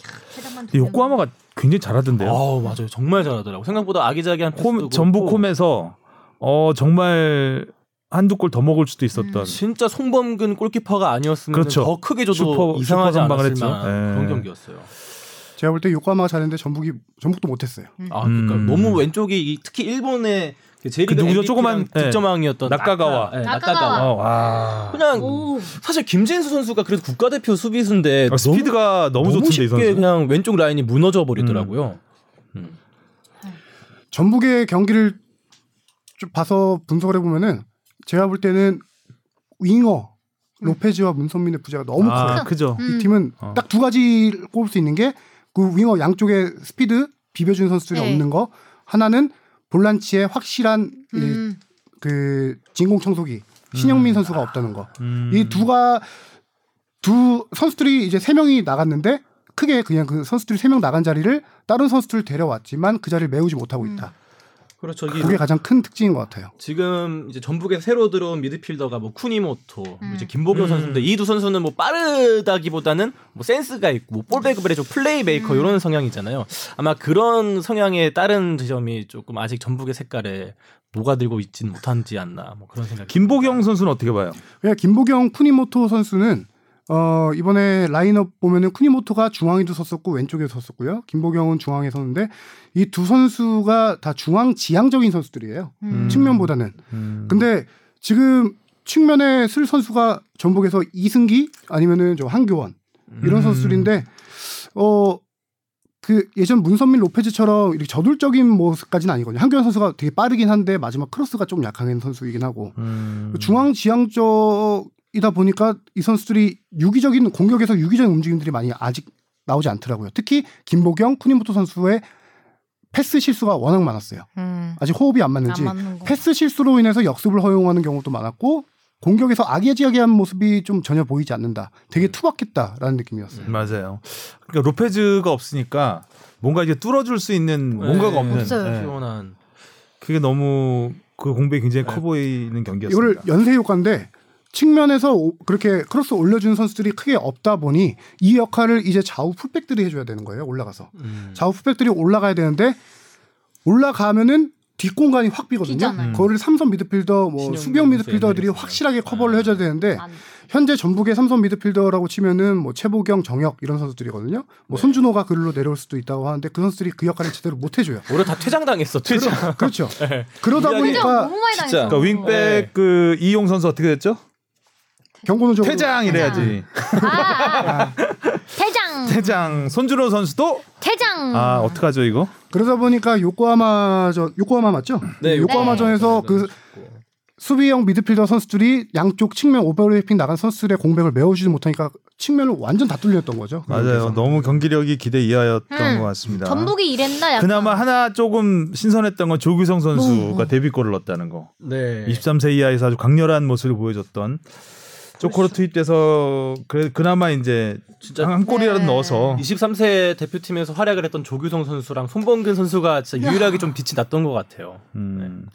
요코하마가 굉장히 잘하던데요. 어 맞아요. 정말 잘하더라고. 생각보다 아기자기한 홈, 전북 홈에서 어 정말 한두 골 더 먹을 수도 있었던 음. 진짜 송범근 골키퍼가 아니었으면 그렇죠. 더 크게 줘도 슈퍼- 이상하지 않았을 했죠. 만한 예. 그런 경기였어요. 제가 볼 때 요코하마가 잘했는데 전북이 전북도 못했어요. 아 그러니까 음. 너무 왼쪽이 이- 특히 일본의 그 제리가 그 누구죠? 조그만- 예. 득점왕이었던 낙가가와. 낙가- 예, 낙가가와. 낙가가와. 어, 와. 그냥 오. 사실 김진수 선수가 그래도 국가대표 수비수인데 아, 스피드가 너무, 너무 좋던데 이 쉽게 선수. 그냥 왼쪽 라인이 무너져 버리더라고요. 전북의 경기를 좀 봐서 분석을 해보면은 제가 볼 때는 윙어 로페즈와 문선민의 부재가 너무 커요. 아, 크죠. 음. 이 팀은 어. 딱두 가지를 꼽을 수 있는 게 그 윙어 양쪽에 스피드 비벼준 선수들이 네. 없는 거 하나는 볼란치의 확실한 이 음. 그 진공 청소기 신영민 선수가 없다는 거. 음. 이 두가 두 선수들이 이제 세 명이 나갔는데 크게 그냥 그 선수들이 세 명 나간 자리를 다른 선수들을 데려왔지만 그 자리를 메우지 못하고 있다. 그렇죠. 그게 가장 큰 특징인 것 같아요. 지금 이제 전북에 새로 들어온 미드필더가 뭐 쿠니모토, 음. 이제 김보경 음. 선수인데 이 두 선수는 뭐 빠르다기보다는 뭐 센스가 있고 뭐 볼 배급을 해줘 플레이 메이커 음. 이런 성향이잖아요. 아마 그런 성향의 다른 지점이 조금 아직 전북의 색깔에 녹아들고 있지는 못한지 않나 뭐 그런 생각이. 김보경 선수는 어떻게 봐요? 그냥 김보경 쿠니모토 선수는 어 이번에 라인업 보면은 쿠니모토가 중앙에도 섰었고 왼쪽에 섰었고요. 김보경은 중앙에 섰는데 이 두 선수가 다 중앙 지향적인 선수들이에요. 음. 측면보다는. 음. 근데 지금 측면에 쓸 선수가 전북에서 이승기 아니면은 저 한교원 이런 음. 선수들인데 어. 그 예전 문선민 로페즈처럼 이렇게 저돌적인 모습까지는 아니거든요. 한교원 선수가 되게 빠르긴 한데 마지막 크로스가 좀 약한 선수이긴 하고 음. 중앙 지향적 이다 보니까 이 선수들이 유기적인 공격에서 유기적인 움직임들이 많이 아직 나오지 않더라고요. 특히 김보경, 쿠니모토 선수의 패스 실수가 워낙 많았어요. 음. 아직 호흡이 안 맞는지 안. 패스 실수로 인해서 역습을 허용하는 경우도 많았고 공격에서 아기자기한 모습이 좀 전혀 보이지 않는다. 되게 투박했다라는 느낌이었어요. 맞아요. 그러니까 로페즈가 없으니까 뭔가 이제 뚫어줄 수 있는 뭔가가 네. 없는. 없어요. 네. 시원한. 그게 너무 그 공백이 굉장히 네. 커 보이는 경기였습니다. 이거를 연쇄 효과인데 측면에서 오- 그렇게 크로스 올려주는 선수들이 크게 없다 보니 이 역할을 이제 좌우 풀백들이 해줘야 되는 거예요. 올라가서. 음. 좌우 풀백들이 올라가야 되는데 올라가면은 뒷공간이 확 비거든요. 비잖아요. 그거를 삼선 미드필더, 뭐 수비형 미드필더들이 확실하게. 커버를 해줘야 되는데 안- 현재 전북의 삼선 미드필더라고 치면은 뭐 최보경, 정혁 이런 선수들이거든요. 뭐 네. 손준호가 그걸로 내려올 수도 있다고 하는데 그 선수들이 그 역할을 제대로 못 해줘요. 올해 다 퇴장당했어. 퇴장. 그렇죠. 그러다 유일하게- 퇴장 보니까 진짜. 그러니까 윙백 네. 그 이용 선수 어떻게 됐죠? 경고는 좀 퇴장 이래야지. 아, 아. 퇴장. 퇴장. 손준호 선수도 퇴장. 아 어떡하죠 이거? 그러다 보니까 요코하마전 요코하마 맞죠? 네, 요코하마전에서 그 수비형 미드필더 선수들이 양쪽 측면 오버래핑 나간 선수들의 공백을 메워주지 못하니까 측면을 완전 다 뚫렸던 거죠. 맞아요. 그래서. 너무 경기력이 기대 이하였던 음. 것 같습니다. 전북이 이랬나 약간. 그나마 하나 조금 신선했던 건 조규성 선수가 뭐. 데뷔골을 넣었다는 거. 네. 23세 이하에서 아주 강렬한 모습을 보여줬던 쪼코로 투입돼서 그래 그나마 이제 진짜 한 골이라도 네. 넣어서 23세 대표팀에서 활약을 했던 조규성 선수랑 손범근 선수가 진짜 유일하게 좀 빛이 났던 것 같아요. 음.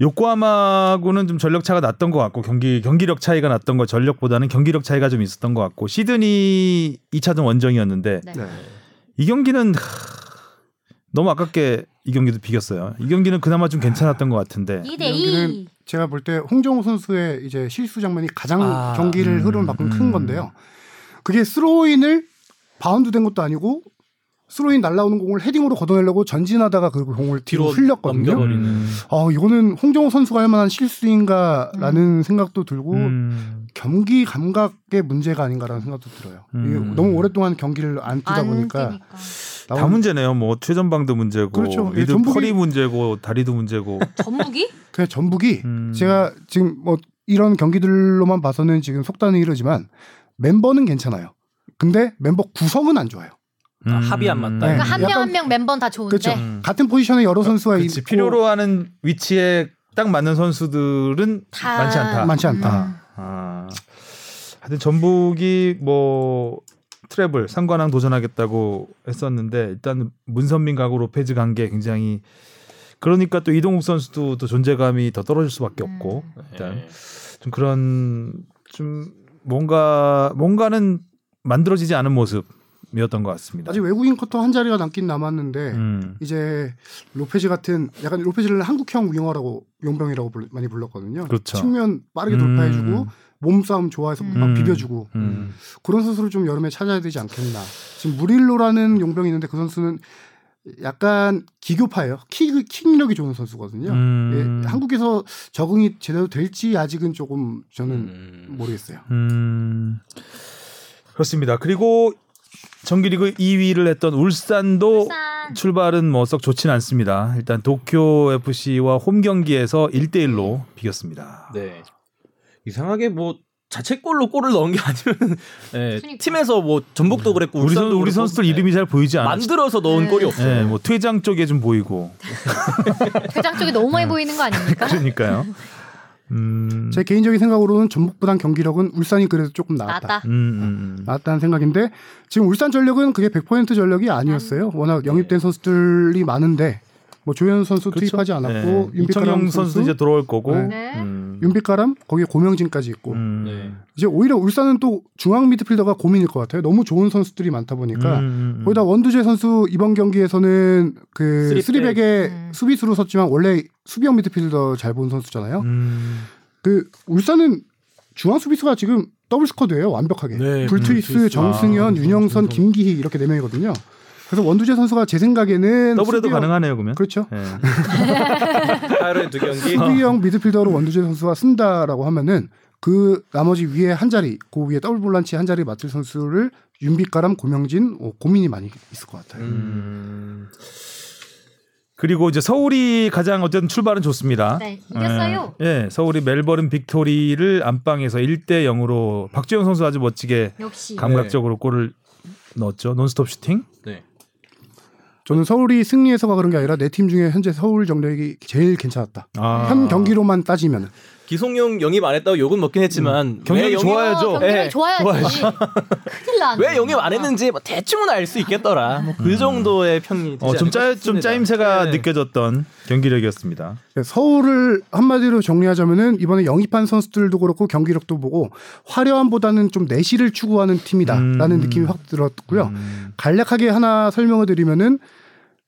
요코하마하고는 좀 전력 차가 났던 것 같고 경기 경기력 차이가 났던 거 전력보다는 경기력 차이가 좀 있었던 것 같고 시드니 2차전 원정이었는데 네. 네. 이 경기는 하, 너무 아깝게 이 경기도 비겼어요. 이 경기는 그나마 좀 괜찮았던 것 같은데 2대 여기는 2. 제가 볼 때 홍정호 선수의 이제 실수 장면이 가장 아, 경기를 음, 흐름을 바꾼 음. 큰 건데요. 그게 스로인을 바운드 된 것도 아니고 스로인 날라오는 공을 헤딩으로 걷어내려고 전진하다가 그 공을 뒤로 뒤로 흘렸거든요. 넘겨버리는. 음. 어, 이거는 홍정호 선수가 할 만한 실수인가라는 생각도 들고 음. 경기 감각의 문제가 아닌가라는 생각도 들어요. 음. 이게 너무 오랫동안 경기를 안 뛰다 안 보니까 뛰니까. 다 문제네요. 뭐 최전방도 문제고, 그렇죠. 예, 전북이- 펄이 문제고, 다리도 문제고. 전북이? 그냥 전북이 음. 제가 지금 뭐 이런 경기들로만 봐서는 지금 속단은 이러지만 멤버는 괜찮아요. 근데 멤버 구성은 안 좋아요. 아, 합이 안 맞다. 네. 그러니까 한 명 한 명 멤버는 다 좋은데. 그렇죠. 음. 같은 포지션에 여러 선수가 그렇지. 있고 필요로 하는 위치에 딱 맞는 선수들은 다 많지 않다. 많지 않다. 음. 아. 하여튼 전북이 뭐 treble 삼관왕 도전하겠다고 했었는데 일단 문선민 가고 로페즈 간 게 굉장히 그러니까 또 이동국 선수도 또 존재감이 더 떨어질 수밖에 없고 음. 일단 네. 좀 그런 좀 뭔가 뭔가는 만들어지지 않은 모습 이었던 것 같습니다. 아직 외국인 쿼터 한 자리가 남긴 남았는데 음. 이제 로페즈 같은 약간 로페즈를 한국형 winger라고 용병이라고 불- 많이 불렀거든요. 그렇죠. 측면 빠르게 음. 돌파해주고 몸싸움 좋아해서 막 음. 비벼주고 음. 그런 선수를 좀 여름에 찾아야 되지 않겠나. 지금 무릴로라는 용병이 있는데 그 선수는 약간 기교파예요. 킥, 킥력이 좋은 선수거든요. 음. 예, 한국에서 적응이 제대로 될지 아직은 조금 저는 음. 모르겠어요. 음. 그렇습니다. 그리고 정규리그 2위를 했던 울산도 울산. 출발은 뭐 썩 좋진 않습니다. 일단 도쿄 FC와 홈 경기에서 1대 1로 비겼습니다. 네. 이상하게 뭐 자책골로 골을 넣은 게 아니면 예, 그러니까. 팀에서 뭐 전북도 그랬고 우리, 선, 울산도 우리 선수들 예, 이름이 잘 보이지 않아. 만들어서 넣은 네. 골이 없어요. 네, 뭐 퇴장 쪽에 좀 보이고. 퇴장 쪽이 너무 많이 보이는 거 아닙니까? 그러니까요. 음. 제 개인적인 생각으로는 전북보단 경기력은 울산이 그래도 조금 나았다. 나왔다. 음, 음, 음. 나았다는 생각인데 지금 울산 전력은 그게 100% 전력이 아니었어요. 워낙 영입된 선수들이 많은데 뭐 조현 선수 그렇죠. 투입하지 않았고 네. 윤빛가람 선수 이제 돌아올 거고. 네. 음. 윤빛가람 거기에 고명진까지 있고 음. 네. 이제 오히려 울산은 또 중앙 미드필더가 고민일 것 같아요. 너무 좋은 선수들이 많다 보니까 음, 음. 거기다 원두재 선수 이번 경기에서는 그 three back. three back의 음. 수비수로 섰지만 원래 수비형 미드필더 잘 본 선수잖아요. 음. 그 울산은 중앙 수비수가 지금 double squad예요. 완벽하게. 네, 불투이스, 불투이스. 정승현, 아, 윤영선. 김기희 이렇게 네 명이거든요. 그래서 원두재 선수가 제 생각에는 더블해도 수비형- 가능하네요, 그러면. 그렇죠. 예. 하루에 두 경기. 수비형 미드필더로 원두재 선수가 쓴다라고 하면은 그 나머지 위에 한 자리, 그 위에 더블 볼란치 한 자리 맡을 선수를 윤빛가람, 고명진 어, 고민이 많이 있을 것 같아요. 음. 그리고 이제 서울이 가장 어쨌든 출발은 좋습니다. 네, 이겼어요. 예, 예, 서울이 멜버른 빅토리를 안방에서 1대 0으로 박주영 선수 아주 멋지게 역시. 감각적으로 골을 넣었죠. 논스톱 슈팅. 네. 저는 서울이 승리해서가 그런 게 아니라 내 팀 중에 현재 서울 정력이 제일 괜찮았다. 아. 현 경기로만 따지면 기송용 영입 안 했다고 욕은 먹긴 했지만 음. 경력이 왜 영입- 좋아야죠. 어, 경기력이 예, 좋아야지. 큰일 나네. 왜 영입 안 했는지 뭐 대충은 알 수 있겠더라. 뭐 그 정도의 평이 어, 좀 짜, 좀 짜임새가 네. 느껴졌던 경기력이었습니다. 서울을 한마디로 정리하자면은 이번에 영입한 선수들도 그렇고 경기력도 보고 화려함보다는 좀 내실을 추구하는 팀이다라는 음. 느낌이 확 들었고요. 음. 간략하게 하나 설명을 드리면은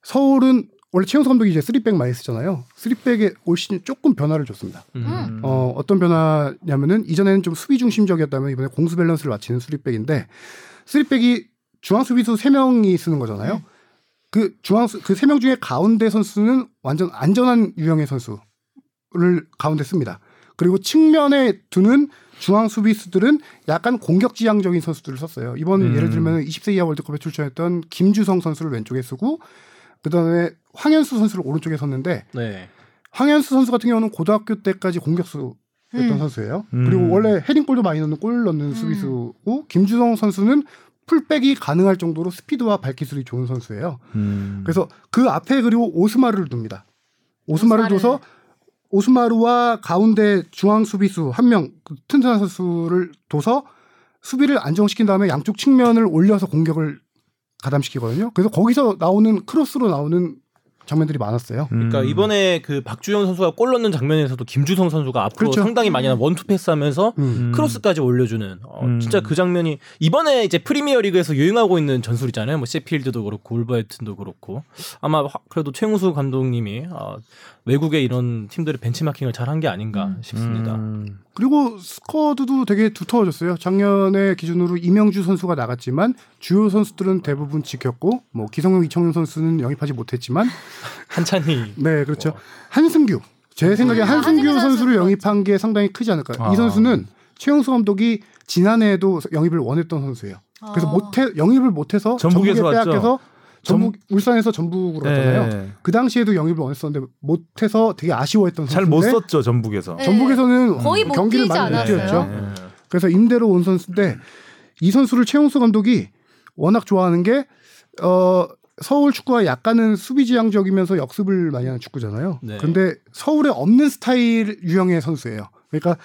서울은 원래 최용수 감독이 이제 three back 많이 쓰잖아요. three back에 올 시즌 조금 변화를 줬습니다. 음. 어, 어떤 변화냐면은 이전에는 좀 수비 중심적이었다면 이번에 공수 밸런스를 맞추는 쓰리백인데 쓰리백이 중앙 수비수 3명이 쓰는 거잖아요. 그 중앙 그 세 명 중에 가운데 선수는 완전 안전한 유형의 선수를 가운데 씁니다. 그리고 측면에 두는 중앙 수비수들은 약간 공격 지향적인 선수들을 썼어요. 이번 음. 예를 들면 20세 이하 월드컵에 출전했던 김주성 선수를 왼쪽에 쓰고 그다음에 황현수 선수를 오른쪽에 섰는데 네. 황현수 선수 같은 경우는 고등학교 때까지 공격수였던 음. 선수예요. 음. 그리고 원래 헤딩골도 많이 넣는 골 넣는 음. 수비수고 김주성 선수는 풀백이 가능할 정도로 스피드와 발기술이 좋은 선수예요. 음. 그래서 그 앞에 그리고 오스마르를 둡니다. 오스마르를 오스마르. 둬서 오스마르와 가운데 중앙 수비수 한 명 튼튼한 선수를 둬서 수비를 안정시킨 다음에 양쪽 측면을 올려서 공격을 가담시키거든요. 그래서 거기서 나오는 크로스로 나오는 장면들이 많았어요. 그러니까 음. 이번에 그 박주영 선수가 골 넣는 장면에서도 김주성 선수가 앞으로 그렇죠. 상당히 많이 한 원투 패스하면서 음. 음. 크로스까지 올려주는 어, 음. 진짜 그 장면이 이번에 이제 프리미어 리그에서 유행하고 있는 전술이잖아요. 뭐 세필드도 그렇고 울버햄튼도 그렇고 아마 화- 그래도 최용수 감독님이 어, 외국의 이런 팀들의 벤치마킹을 잘 한 게 아닌가 음. 싶습니다. 음. 그리고 스쿼드도 되게 두터워졌어요. 작년에 기준으로 이명주 선수가 나갔지만 주요 선수들은 대부분 지켰고 뭐 기성용, 이청용 선수는 영입하지 못했지만 한찬이 네 그렇죠. 한승규 제 생각에 아, 한승규 한승규 선수를 선수 영입한 게 상당히 크지 않을까. 아. 이 선수는 최용수 감독이 지난해에도 영입을 원했던 선수예요. 그래서 어. 못해 영입을 못해서 전북에서. 빼앗겨서 전북 울산에서 전북으로 갔잖아요. 네. 그 당시에도 영입을 원했었는데 못해서 되게 아쉬워했던 잘못 선수인데 썼죠 전북에서. 네. 전북에서는 거의 못 경기를 뛰지 많이 못. 뛰었죠. 네. 그래서 임대로 온 선수인데 이 선수를 최용수 감독이 워낙 좋아하는 게 어, 서울 축구가 약간은 수비 지향적이면서 역습을 많이 하는 축구잖아요. 네. 근데 서울에 없는 스타일 유형의 선수예요. 그러니까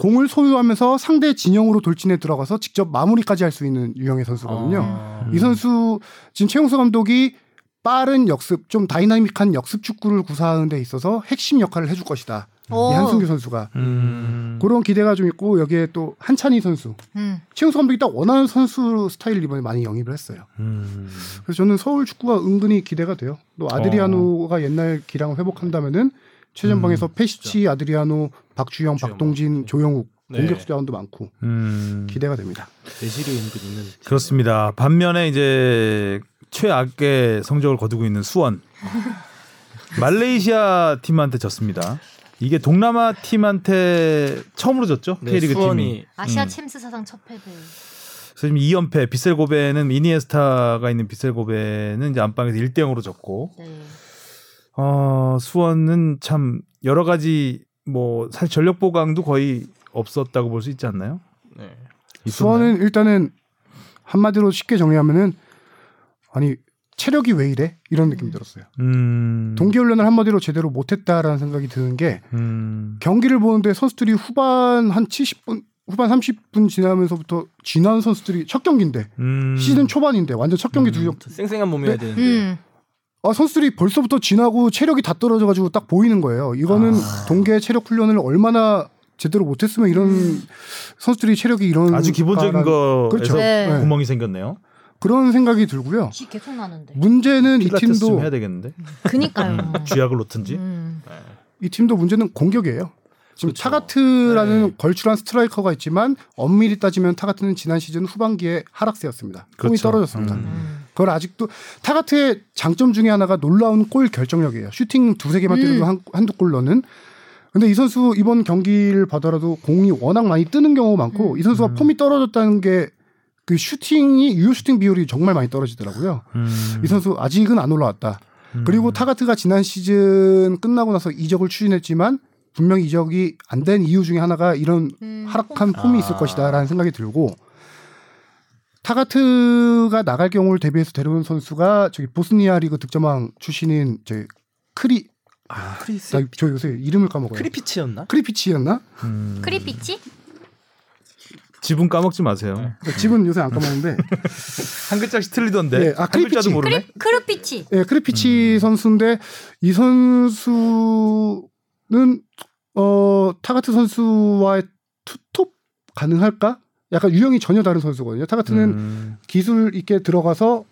공을 소유하면서 상대 진영으로 돌진해 들어가서 직접 마무리까지 할 수 있는 유형의 선수거든요. 아. 이 선수 지금 최용수 감독이 빠른 역습, 좀 dynamic한 역습 축구를 구사하는 데 있어서 핵심 역할을 해줄 것이다. 오. 이 한승규 선수가 음. 그런 기대가 좀 있고 여기에 또 한찬희 선수 음. 최용수 감독이 딱 원하는 선수 스타일을 이번에 많이 영입을 했어요. 음. 그래서 저는 서울 축구가 은근히 기대가 돼요. 또 아드리아노가 어. 옛날 기량을 회복한다면은 최전방에서 음, 페시치, 아드리아노, 박주영, 박주영, 박동진, 조영욱 네. 공격 수 자원도 많고 음. 기대가 됩니다. 내실이 은근 있는. 그렇습니다. 반면에 이제 최악의 성적을 거두고 있는 수원. 말레이시아 팀한테 졌습니다. 이게 동남아 팀한테 처음으로 졌죠? 네, K리그 수원이 팀이. 아시아 음. 챔스 사상 첫 패배. 지금 2연패 비셀고베는 이니에스타가 있는 비셀고베는 이제 안방에서 1대 0으로 졌고 네. 어, 수원은 참 여러 가지 뭐 사실 전력 보강도 거의 없었다고 볼 수 있지 않나요? 네. 있었나요? 수원은 일단은 한마디로 쉽게 정리하면은 아니 체력이 왜 이래 이런 느낌이 들었어요. 음. 동계훈련을 한마디로 제대로 못했다라는 생각이 드는 게 음. 경기를 보는데 선수들이 후반 한 70분 후반 30분 지나면서부터 지난 선수들이 첫 경기인데 음. 시즌 초반인데 완전 첫 경기 두 경. 쌩쌩한 몸이어야 네. 되는데. 음. 아 선수들이 벌써부터 쥐 나고 체력이 다 떨어져가지고 딱 보이는 거예요. 이거는 아. 동계 체력 훈련을 얼마나 제대로 못했으면 이런 선수들이 체력이 이런 아주 기본적인 거에서 그렇죠. 네. 네. 구멍이 생겼네요. 그런 생각이 들고요. 쥐 계속 나는데. 문제는 이 필라테스 좀 팀도 해야 되겠는데. 그니까요. 쥐약을 놓든지. 음. 이 팀도 문제는 공격이에요. 지금 그렇죠. 타가트라는 네. 걸출한 스트라이커가 있지만 엄밀히 따지면 타가트는 지난 시즌 후반기에 하락세였습니다. 그렇죠. 떨어졌습니다. 음. 음. 그걸 아직도 타가트의 장점 중에 하나가 놀라운 골 결정력이에요. 슈팅 두세 개만 음. 때려도 한, 한두 골 넣는. 근데 이 선수 이번 경기를 봐더라도 공이 워낙 많이 뜨는 경우가 많고 음. 이 선수가 폼이 떨어졌다는 게 그 슈팅이 유효 슈팅 비율이 정말 많이 떨어지더라고요. 음. 이 선수 아직은 안 올라왔다. 음. 그리고 타가트가 지난 시즌 끝나고 나서 이적을 추진했지만 분명히 이적이 안 된 이유 중에 하나가 이런 음. 하락한 폼이 있을 아. 것이다라는 생각이 들고 타가트가 나갈 경우를 대비해서 데려온 선수가 저기 보스니아 리그 득점왕 출신인 저 크리 아, 크리스 나, 저 요새 이름을 까먹어요. 크리피치였나? 크리피치였나? 음. 크리피치? 집은 까먹지 마세요. 그러니까 집은 요새 안 까먹는데 한 글자씩 틀리던데. 네, 아, 한 글자도 크리피치. 모르네. 크르피치. 예, 크리피치 선수인데 이 선수는 어 타가트 선수와의 투톱 가능할까? 약간 유형이 전혀 다른 선수거든요. 타가트는 음. 기술 있게 들어가서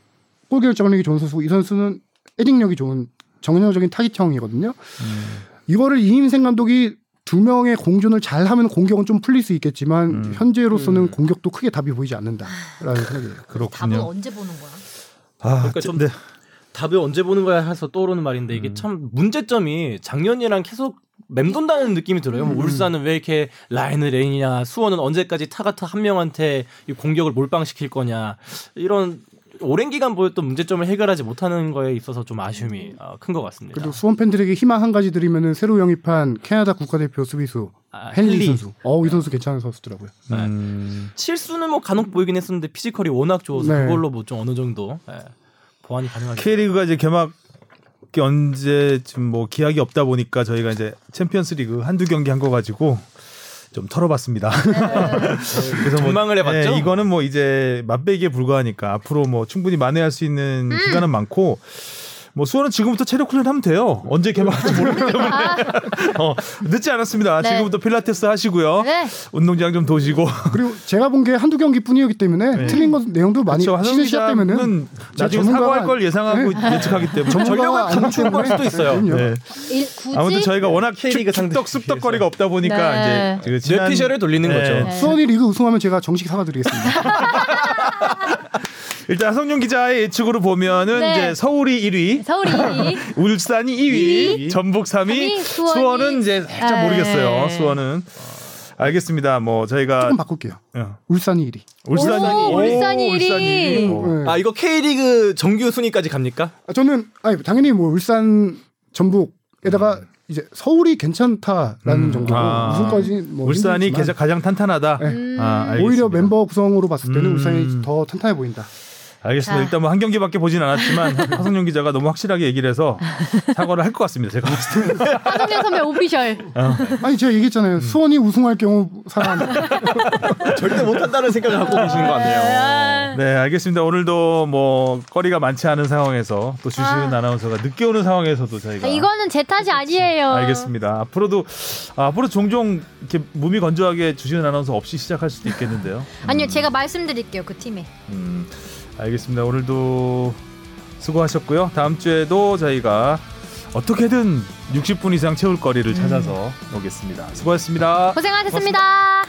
골 결정력이 좋은 선수고 이 선수는 헤딩력이 좋은 정형적인 타깃형이거든요. 음. 이거를 이임생 감독이 두 명의 공존을 잘 하면 공격은 좀 풀릴 수 있겠지만 음. 현재로서는 음. 공격도 크게 답이 보이지 않는다라는 생각이에요. 답은 그렇군요. 언제 보는 거야? 아, 그러니까 좀 네. 답을 언제 보는 거야 해서 떠오르는 말인데 이게 음. 참 문제점이 작년이랑 계속 맴돈다는 느낌이 들어요. 뭐 음. 울산은 왜 이렇게 라인을 내냐, 수원은 언제까지 타가트 한 명한테 이 공격을 몰빵시킬 거냐 이런 오랜 기간 보였던 문제점을 해결하지 못하는 거에 있어서 좀 아쉬움이 큰 것 같습니다. 그리고 수원 팬들에게 희망 한 가지 드리면은 새로 영입한 캐나다 국가대표 수비수 아, 헨리, 헨리. 선수. 어, 이 선수 괜찮은 선수더라고요. 음. 실수는 뭐 간혹 보이긴 했었는데 physical이 워낙 좋아서 네. 그걸로 뭐 좀 어느 정도 예, 보완이 가능하죠. K리그가 이제 개막 이 언제쯤 뭐 기약이 없다 보니까 저희가 이제 챔피언스리그 한두 경기 한 거 가지고 좀 털어봤습니다. 그래서 뭐, 전망을 해봤죠? 예, 이거는 뭐 이제 맛배기에 불과하니까 앞으로 뭐 충분히 만회할 수 있는 기간은 많고 뭐 수원은 지금부터 체력 훈련하면 돼요. 언제 개막할지 모르기 때문에 어, 늦지 않았습니다. 네. 지금부터 필라테스 하시고요. 네. 운동장 좀 도시고. 그리고 제가 본 게 한두 경기뿐이었기 때문에 네. 틀린 것 내용도 많이 그렇죠. 시즌 시작 때면은 는 나중에 사과할 걸 예상하고 예측하기 때문에 아니기 감출 걸 수도 있어요. 네. 일, 굳이 아무튼 저희가 워낙 K리그 상대 축덕 습덕거리가 없다 보니까 네. 이제 그 지난- 뇌피셜을 돌리는 네. 거죠. 네. 수원이 리그 우승하면 제가 정식 사과드리겠습니다. 일단 성룡 기자의 예측으로 보면은 네. 이제 서울이 1위, 서울이 2위. 울산이 2위, 이위, 전북 3위, 삼위, 수원이- 수원은 이제 살짝 네. 모르겠어요. 수원은 알겠습니다. 뭐 저희가 조금 바꿀게요. 어. 울산이 1위. 울산이 오, 오, 울산이 울산이 1위. 오. 네. 아 이거 K리그 정규 순위까지 갑니까? 아, 저는 아니, 당연히 뭐 울산 전북에다가 이제 서울이 괜찮다라는 음. 정도로 아. 우승까지 뭐 울산이 힘들지만 가장 탄탄하다. 네. 음. 아, 알겠습니다. 오히려 멤버 구성으로 봤을 때는 음. 울산이 더 탄탄해 보인다. 알겠습니다. 자. 일단 뭐 한 경기밖에 보진 않았지만 하성룡 기자가 너무 확실하게 얘기를 해서 사과를 할 것 같습니다. 제가 봤을 때. 하성현 선배 오피셜. 아니 제가 얘기했잖아요. 수원이 우승할 경우 사과한다. 절대 못한다는 생각을 갖고 계시는 거 같네요. 네, 알겠습니다. 오늘도 뭐 거리가 많지 않은 상황에서 또 주시은 아. 아. 나운서가 늦게 오는 상황에서도 저희가 이거는 제 탓이 아니에요. 알겠습니다. 앞으로도 아, 앞으로 종종 이렇게 몸이 건조하게 주시은 아나운서 없이 시작할 수도 있겠는데요. 아니요, 제가 말씀드릴게요 그 팀에. 음, 알겠습니다. 오늘도 수고하셨고요. 다음 주에도 저희가 어떻게든 60분 이상 채울 거리를 찾아서 오겠습니다. 수고하셨습니다. 고생하셨습니다.